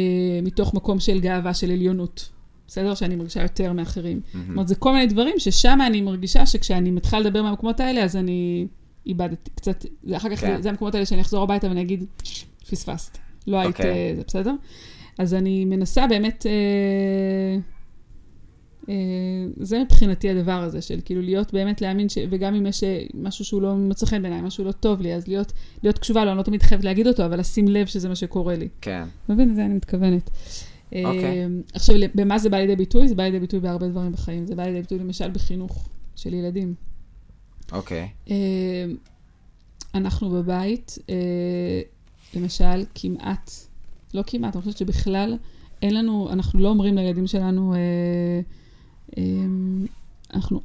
C: מתוך מקום של גאווה, של עליונות. בסדר? שאני מרגישה יותר מאחרים. זאת אומרת, זה כל מיני דברים ששם אני מרגישה שכשאני מתחילה לדבר מהמקומות האלה, אז אני איבדתי קצת, אחר כך,
B: כן.
C: זה, המקומות האלה שאני אחזור הביתה ואני אגיד, פספסת. לא היית,
B: אוקיי.
C: אה, זה בסדר? אז אני מנסה באמת, אה, אה, זה מבחינתי הדבר הזה, של כאילו להיות באמת להאמין, ש, וגם אם יש אה, משהו שהוא לא מוצא חן בעיניי, משהו לא טוב לי, אז להיות, להיות קשובה לו, אני לא תמיד חייבת להגיד אותו, אבל לשים לב שזה מה שקורה לי.
B: כן,
C: מבין? לזה אני מתכוונת.
B: אוקיי.
C: אה, עכשיו, במה זה בא לידי ביטוי? זה בא לידי ביטוי בהרבה דברים בחיים. זה בא לידי ביטוי למשל בחינוך של ילדים.
B: אוקיי,
C: אה, אנחנו בבית, למשל, כמעט, לא כמעט, אני חושבת שבכלל אין לנו, אנחנו לא אומרים לילדים שלנו, אה, אה, אנחנו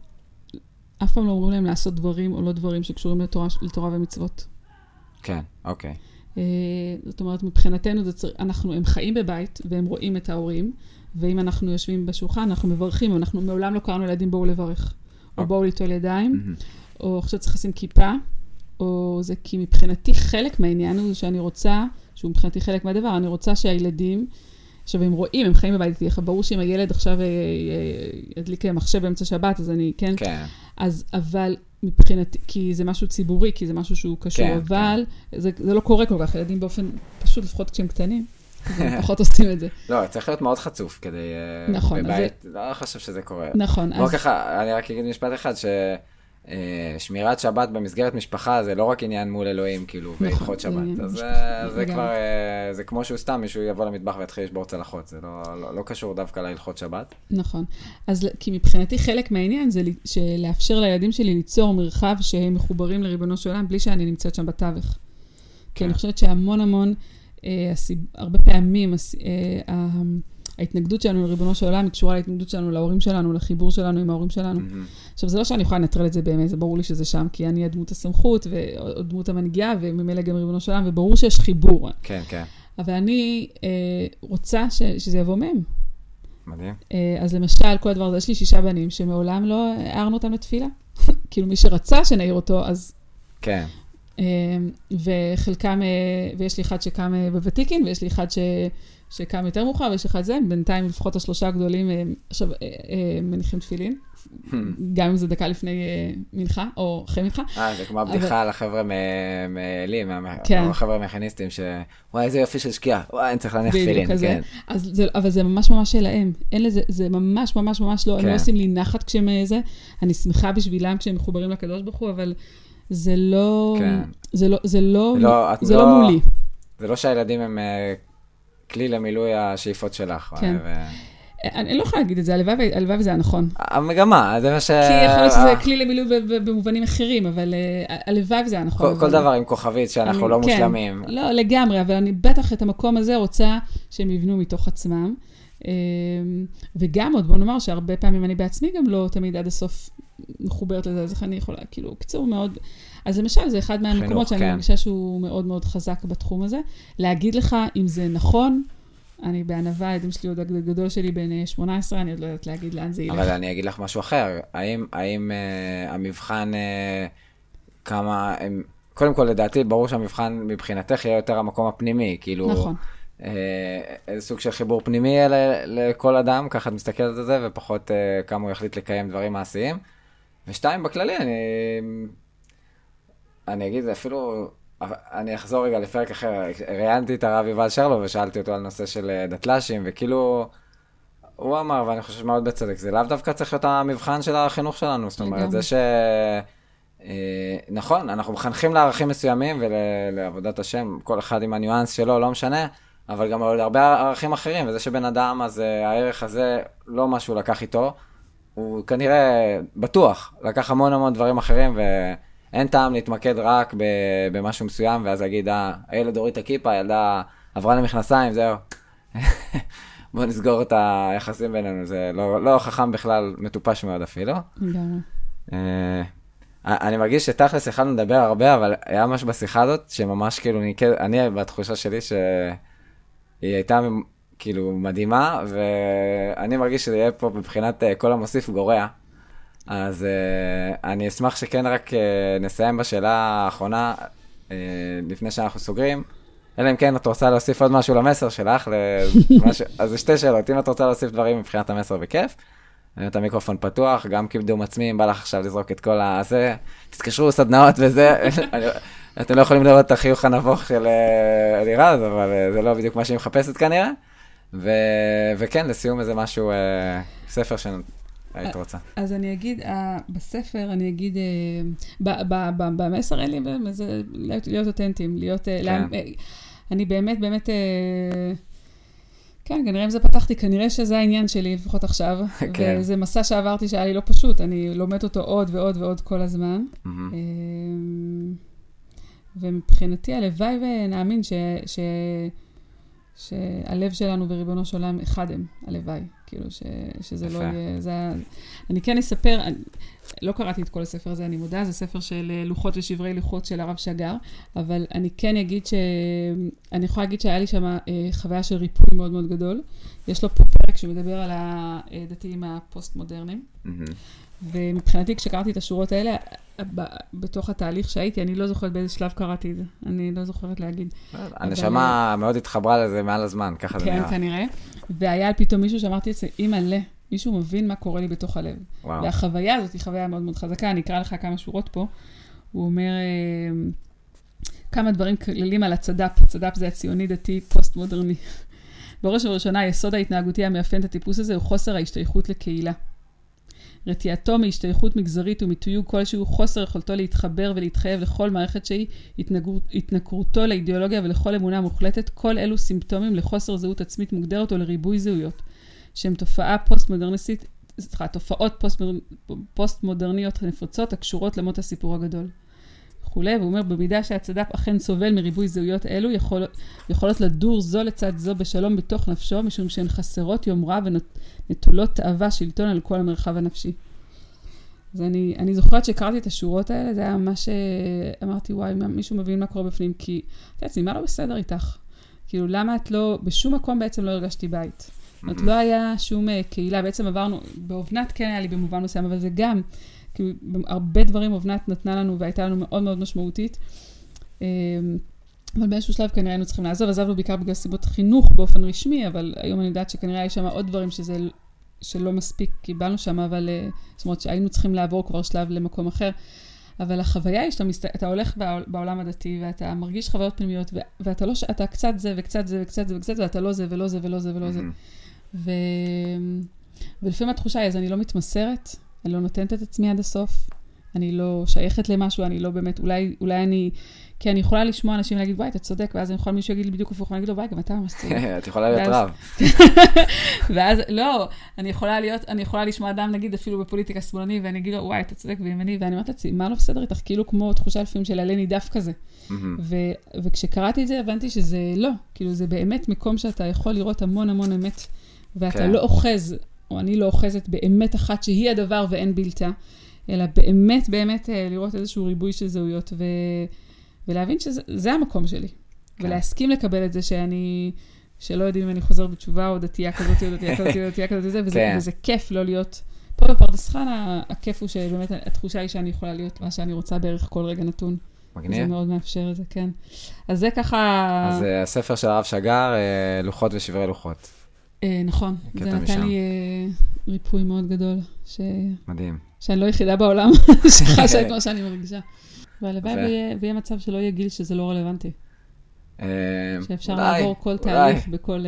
C: אף פעם לא אומרים להם לעשות דברים או לא דברים שקשורים לתורה, לתורה ומצוות.
B: כן, אוקיי,
C: אה, זאת אומרת, מבחינתנו, זה צר... אנחנו, הם חיים בבית והם רואים את ההורים, ואם אנחנו יושבים בשולחן, אנחנו מברכים, אנחנו מעולם לא קראנו לילדים בואו לברך, או בואו ליטול ידיים, או עכשיו צריך לשים כיפה, או זה כי מבחינתי חלק מהעניין הוא שאני רוצה, שהוא מבחינתי חלק מהדבר, אני רוצה שהילדים, עכשיו הם רואים, הם חיים בבית איתי, ברור שאם הילד עכשיו אה, אה, ידליק מחשב באמצע שבת, אז אני, כן?
B: כן.
C: אז, אבל מבחינתי, כי זה משהו ציבורי, כי זה משהו שהוא קשור,
B: כן,
C: אבל זה, זה לא קורה כל כך, ילדים באופן, פשוט לפחות כשהם קטנים, פחות עושים את זה.
B: לא, צריך להיות מאוד חצוף כדי... אה,
C: נכון,
B: בבית, לא חושב שזה קורה.
C: נכון,
B: בוא
C: אז...
B: ככה, אני רק אגיד משפט אחד, ששמירת שבת במסגרת משפחה זה לא רק עניין מול אלוהים, כאילו,
C: נכון,
B: והלכות שבת. אז
C: משפחה,
B: זה-. כבר, אה, זה כמו שהוא סתם, מישהו יבוא למטבח ויתחיל לשבור צלחות, זה לא- לא לא קשור דווקא להלכות שבת.
C: נכון. אז כי מבחינתי חלק מהעניין זה לאפשר לילדים שלי ליצור מרחב שהם מחוברים לריבונו של עולם, בלי שאני נמצאת שם בתווך. כי אני
B: כן.
C: חושבת שהמון המון, אה. הרבה פעמים. אה, ההתנגדות שלנו לריבונו של עולם היא קשורה להתנגדות שלנו להורים שלנו, לחיבור שלנו עם ההורים שלנו. עכשיו, זה לא שאני יכולה לנטרל את זה באמת, זה ברור לי שזה שם, כי אני הדמות הסמכות, ודמות המנהיגה, וממילא גם ריבונו של עולם, וברור שיש חיבור.
B: כן, כן,
C: אבל אני אה, רוצה ש... שזה יבוא מהם.
B: מדהים.
C: אה, אז למשל, כל הדבר הזה, יש לי שישה בנים שמעולם לא הערנו אותם לתפילה. כאילו, מי שרצה שנעיר אותו, אז...
B: כן,
C: אה, וחלקם, אה, ויש לי אחד שקם אה, בוותיקין, ויש לי אחד ש, שקם יותר מאוחר, ויש אחד זה, בינתיים לפחות השלושה הגדולים אה, עכשיו אה, אה, מניחים תפילין, גם אם זה דקה לפני מנחה, או אחרי מנחה.
B: אה, זה כמו הבדיחה על החבר'ה מ- מעלי, מה-
C: כן.
B: החבר'ה המכניסטים, ש... וואי, איזה יופי של שקיעה, וואי, אני צריך להניח תפילין. כן.
C: אבל זה ממש ממש שלהם. אין לזה, זה ממש ממש ממש לא, הם
B: כן.
C: לא עושים לי נחת כשהם זה. אני שמחה בשבילם כשהם מחוברים לקדוש ברוך הוא, אבל זה לא,
B: כן.
C: זה לא, זה לא,
B: לא, את לא-
C: לא מולי.
B: זה לא שהילדים הם כלי למילוי השאיפות שלך.
C: כן.
B: ו-
C: אני, אני לא יכולה להגיד את זה, הלוואי וזה היה נכון.
B: המגמה, זה מה ש...
C: כי יכול להיות שזה כלי למילוי במובנים אחרים, אבל אה, הלוואי וזה היה נכון.
B: כל, דבר עם כוכבית שאנחנו לא
C: כן,
B: מושלמים.
C: לא, לגמרי, אבל אני בטח את המקום הזה רוצה שהם יבנו מתוך עצמם. אה, וגם עוד, בוא נאמר שהרבה פעמים אני בעצמי גם לא תמיד עד הסוף מחוברת לזה, אז איך אני יכולה, כאילו, קיצור מאוד. אז למשל, זה אחד מהמקומות
B: חינוך,
C: שאני
B: כן.
C: מרגישה שהוא מאוד מאוד חזק בתחום הזה. להגיד לך אם זה נכון, אני בענווה, הילדים שלי עוד הגדול שלי בן אה, 18, אני עוד לא יודעת להגיד לאן זה ילך.
B: אבל אני אגיד לך משהו אחר, האם, האם אה, המבחן, אה, כמה, הם, קודם כל לדעתי ברור שהמבחן מבחינתך יהיה יותר המקום הפנימי, כאילו,
C: נכון.
B: אה, איזה סוג של חיבור פנימי לכל אדם, ככה את מסתכלת על זה, ופחות אה, כמה הוא יחליט לקיים דברים מעשיים. ושתיים, בכללי, אני, אני אגיד אפילו, אני אחזור רגע לפרק אחר, ראיינתי את הרב יובל שרלו ושאלתי אותו על נושא של אה, דתל"שים, וכאילו, הוא אמר, ואני חושב שמאוד בצדק, זה לאו דווקא צריך להיות המבחן של החינוך שלנו, זאת אומרת. זה ש... אה, נכון, אנחנו מחנכים לערכים מסוימים ולעבודת השם, כל אחד עם הניואנס שלו, לא משנה, אבל גם עוד הרבה ערכים אחרים, וזה שבן אדם, אז הערך הזה, לא מה שהוא לקח איתו, הוא כנראה, בטוח, לקח המון המון דברים אחרים, ואין טעם להתמקד רק ב- במשהו מסוים, ואז להגיד, אה, הילד הוריד את הכיפה, הילדה עברה למכנסיים, זהו. בוא נסגור את היחסים בינינו, זה לא, לא חכם בכלל, מטופש מאוד אפילו. אה, אני מרגיש שתכלס יכלנו לדבר הרבה, אבל היה משהו בשיחה הזאת, שממש כאילו, ניקד, אני בתחושה שלי שהיא הייתה כאילו מדהימה, ואני מרגיש שזה יהיה פה מבחינת אה, כל המוסיף גורע. אז אה, אני אשמח שכן רק אה, נסיים בשאלה האחרונה, אה, לפני שאנחנו סוגרים. אלא אם כן את רוצה להוסיף עוד משהו למסר שלך, למשהו, אז זה שתי שאלות, אם את רוצה להוסיף דברים מבחינת המסר בכיף, את המיקרופון פתוח, גם קידום עצמי, אם בא לך עכשיו לזרוק את כל הזה, תתקשרו סדנאות וזה, אני- אתם לא יכולים לראות את החיוך הנבוך של אלירז, אבל זה לא בדיוק מה שהיא מחפשת כנראה. ו- וכן, לסיום איזה משהו, ספר שהיית רוצה.
C: אז אני אגיד, אה, בספר אני אגיד, אה, במסר אין לי, זה להיות, אותנטיים, להיות, אה,
B: כן.
C: אני באמת, באמת, כן, כנראה אם זה פתחתי, כנראה שזה העניין שלי, לפחות עכשיו.
B: כן.
C: וזה מסע שעברתי שהיה לי לא פשוט, אני לומדת אותו עוד ועוד ועוד כל הזמן. ומבחינתי, הלוואי ונאמין ש, ש, שהלב שלנו וריבונו של עולם אחד הם, הלוואי. כאילו, ש, שזה
B: יפה.
C: לא יהיה... זה, ה- אני כן אספר, אני, לא קראתי את כל הספר הזה, אני מודה, זה ספר של אה, לוחות ושברי לוחות של הרב שגר, אבל אני כן אגיד ש... אני יכולה להגיד שהיה לי שם אה, חוויה של ריפוי מאוד מאוד גדול. יש לו פה פרק שמדבר על הדתיים הפוסט-מודרניים.
B: מהמם.
C: ומבחינתי, כשקראתי את השורות האלה, בתוך התהליך שהייתי, אני לא זוכרת באיזה שלב קראתי את זה. אני לא זוכרת להגיד.
B: הנשמה מאוד התחברה לזה מעל הזמן, ככה זה
C: כן,
B: נראה.
C: כנראה. והיה פתאום מישהו שאמרתי לעצמי, אימא'לה, מישהו מבין מה קורה לי בתוך הלב.
B: וואו.
C: והחוויה הזאת היא חוויה מאוד מאוד חזקה, אני אקרא לך כמה שורות פה. הוא אומר אה, כמה דברים כללים על הצד"פ, הצד"פ זה הציוני דתי פוסט-מודרני. בראש ובראשונה, היסוד ההתנהגותי המאפיין את הטיפוס הזה הוא חוסר ההשתייכות לקהילה. רתיעתו מהשתייכות מגזרית ומתיוג כלשהו, חוסר יכולתו להתחבר ולהתחייב לכל מערכת שהיא, התנגרות- התנכרותו לאידיאולוגיה ולכל אמונה מוחלטת, כל אלו סימפטומים לחוסר זהות עצמית מוגדרת או לריבוי זהויות, שהם תופעה פוסט-מודרניסטית, סליחה, תופעות פוסט-מודרנ- פוסט-מודרניות נפוצות הקשורות למות הסיפור הגדול. וכולי, והוא אומר, במידה שהצד"פ אכן סובל מריבוי זהויות אלו, יכול, יכולות לדור זו לצד זו בשלום בתוך נפשו, משום שהן חסרות יומרה ונטולות תאווה שלטון על כל המרחב הנפשי. אז אני, אני זוכרת שקראתי את השורות האלה, זה היה ממש, אה, אמרתי, וואי, מה- מישהו מבין מה קורה בפנים, כי, את יודעת, מה לא בסדר איתך? כאילו, למה את לא, בשום מקום בעצם לא הרגשתי בית. זאת אומרת, לא היה שום אה, קהילה, בעצם עברנו, באובנת כן היה לי במובן מסוים, אבל זה גם, כאילו, הרבה דברים אובנת נתנה לנו והייתה לנו מאוד מאוד משמעותית. אה, אבל באיזשהו שלב כנראה היינו צריכים לעזוב, עזבנו בעיקר בגלל סיבות חינוך באופן רשמי, אבל היום אני יודעת שכנראה יש שם עוד דברים שזה, שלא מספיק קיבלנו שם, אבל אה, זאת אומרת שהיינו צריכים לעבור כבר שלב למקום אחר. אבל החוויה היא שאתה מסת... אתה הולך בעול- בעולם הדתי ואתה מרגיש חוויות פנימיות, ו... ואתה לא, ש- אתה קצת זה וקצת זה וקצת זה וקצת זה, ואתה לא זה ולא זה ולא זה ולא זה. ו... ולפעמים התחושה היא, אז אני לא מתמסרת, אני לא נותנת את עצמי עד הסוף, אני לא שייכת למשהו, אני לא באמת, אולי, אולי אני, כי אני יכולה לשמוע אנשים להגיד, וואי, אתה צודק, ואז אני יכולה מישהו יגיד לי בדיוק הפוך, ואני אגיד לו, וואי, גם אתה ממש צודק.
B: את יכולה להיות
C: ואז-
B: רב.
C: ואז, לא, אני יכולה להיות, אני יכולה לשמוע אדם, נגיד, אפילו בפוליטיקה שמאלני, ואני אגיד לו, וואי, אתה צודק וימני, ואני אומרת לעצמי, מה לא בסדר איתך? כאילו כמו תחושה לפעמים של עלה נידף כזה. וכשקראתי את זה, הבנתי שזה לא, כאילו, זה באמת מקום שאתה יכול לראות המון המון אמת, ואתה
B: כן.
C: לא אוחז, או אני לא אוחזת באמת אחת שהיא הדבר ואין בלתה, אלא באמת באמת אה, לראות איזשהו ריבוי של זהויות, ו- ולהבין שזה זה המקום שלי.
B: כן.
C: ולהסכים לקבל את זה שאני, שלא יודעים אם אני חוזרת בתשובה, או דתייה כזאת, או דתייה כזאת, או דתייה כזאת, וזה, וזה,
B: כן.
C: וזה כיף לא להיות... פה בפרדס חנה, הכיף הוא שבאמת התחושה היא שאני יכולה להיות מה שאני רוצה בערך כל רגע נתון. זה
B: מגניב.
C: מאוד מאפשר את זה, כן. אז זה ככה...
B: אז אה, הספר של הרב שגר, אה, לוחות ושברי לוחות.
C: אה, נכון, זה נתן. לי אה, ריפוי מאוד גדול.
B: מדהים.
C: שאני לא היחידה בעולם שחשה את מה שאני מרגישה. והלוואי. ויהיה מצב שלא יהיה גיל שזה לא רלוונטי.
B: אה,
C: שאפשר לעבור כל. תהליך בכל...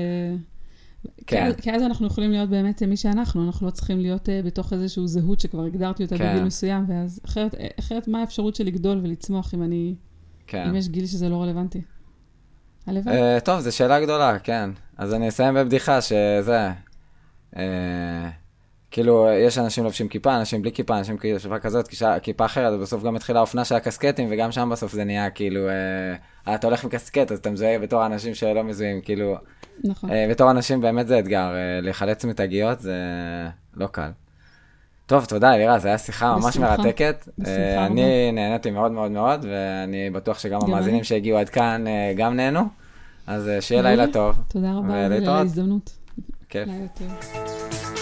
B: כן.
C: כי אז אנחנו יכולים להיות באמת מי שאנחנו, אנחנו לא צריכים להיות בתוך איזושהי זהות שכבר הגדרתי אותה
B: כן.
C: בגיל מסוים, ואז אחרת מה האפשרות של לגדול ולצמוח אם אני...
B: כן.
C: אם יש גיל שזה לא רלוונטי? הלוואי.
B: אה, טוב, זו שאלה גדולה, כן. אז אני אסיים בבדיחה שזה... אה, כאילו, יש אנשים לובשים כיפה, אנשים בלי כיפה, אנשים כאילו כיפה כזאת, כיפה- אחרת, ובסוף גם התחילה האופנה של הקסקטים, וגם שם בסוף זה נהיה כאילו, אה, אתה הולך עם קסקט, אז אתה מזוהה בתור האנשים שלא מזוהים, כאילו,
C: נכון.
B: אה, בתור אנשים באמת זה אתגר, אה, לחלץ מתגיות זה לא קל. טוב, תודה אלירז, זו הייתה שיחה ממש
C: בשמחה.
B: מרתקת.
C: בשמחה
B: אה. אני נהניתי מאוד מאוד מאוד, ואני בטוח שגם
C: גם
B: המאזינים. שהגיעו עד כאן אה, גם נהנו. אז אה, שיהיה. לילה טוב.
C: תודה רבה. על ההזדמנות.
B: כיף.
C: לילה טוב.